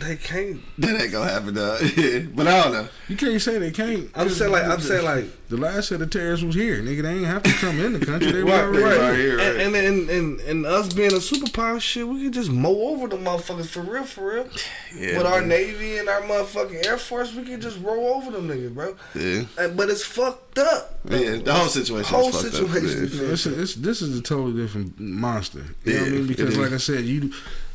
They can't. That ain't gonna happen, though. but I don't know. You can't say they can't. I'm saying like I'm saying like the last set of terrorists was here, nigga. They ain't have to come in the country. They were Right, already right. here. here, right. And, and, and and and us being a superpower, shit, we could just mow over the motherfuckers for real, for real. Yeah, With our navy and our motherfucking air force, we could just roll over them nigga, bro. Yeah. And- But it's fucked up. Yeah, the whole situation. Whole is situation Up. is Yeah. It's a, it's, this is a totally different monster. You know what I mean? Because like I said, you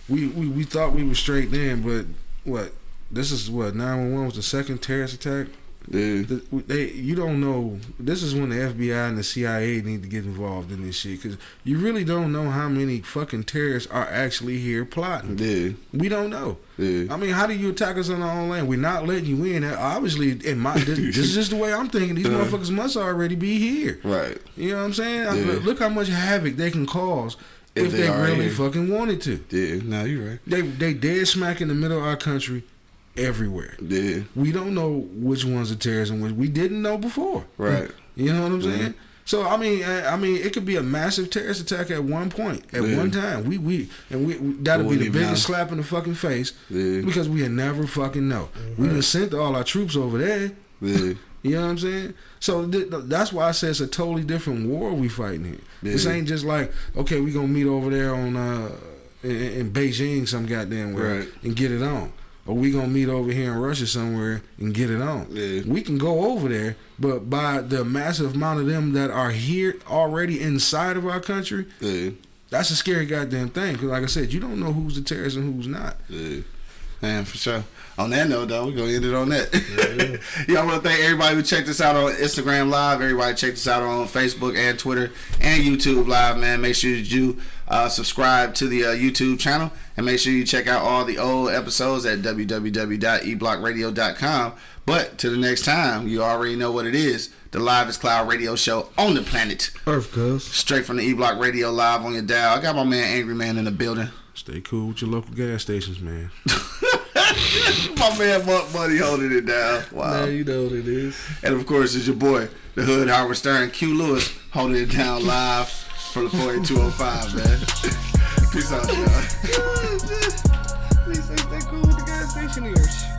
we, we, we thought we were straight then, but what? This is what nine one one was the second terrorist attack. Yeah. The- They, you don't know. This is when the FBI and the CIA need to get involved in this shit because you really don't know how many fucking terrorists are actually here plotting. Yeah. We don't know. Yeah. I mean, how do you attack us on our own land? We're not letting you in. Obviously, in my this, this is just the way I'm thinking. These motherfuckers must already be here. Right. You know what I'm saying? I- Yeah. look how much havoc they can cause If if, they they, really here. fucking wanted to. Yeah. No, you're right. They they dead smack in the middle of our country, everywhere. Yeah. We don't know which ones are terrorists and which we didn't know before. Right. You know what I'm mm-hmm. saying? So I mean, I I mean, it could be a massive terrorist attack at one point, at Yeah. one time. We we and we, we that'll be the biggest know. slap in the fucking face Yeah. because we had never fucking know. We done sent all our troops over there. Yeah. You know what I'm saying? So th- th- that's why I say it's a totally different war we fighting here. This ain't just like okay, we gonna meet over there on uh in, in Beijing some goddamn where Right. and get it on, or we gonna meet over here in Russia somewhere and get it on. Yeah. We can go over there, but by the massive amount of them that are here already inside of our country, Yeah. that's a scary goddamn thing. Because like I said, you don't know who's the terrorist and who's not. Yeah. Man, for sure. On that note, though, we're going to end it on that. yeah, I want to thank everybody who checked us out on Instagram Live. Everybody checked us out on Facebook and Twitter and YouTube Live, man. Make sure that you uh, subscribe to the uh, YouTube channel and make sure you check out all the old episodes at www.eblockradio.com. But to the next time, you already know what it is the livest cloud radio show on the planet. Earth, cuz. Straight from the E Block Radio Live on your dial. I got my man Angry Man in the building. Stay cool with your local gas stations, man. My man Monk Money holding it down. Wow. Man, you know what it is. And of course, it's your boy, the Hood Howard Stern, Q Lewis, holding it down live from the 48205, man. Peace out, y'all. Please stay, stay cool with the gas station ears.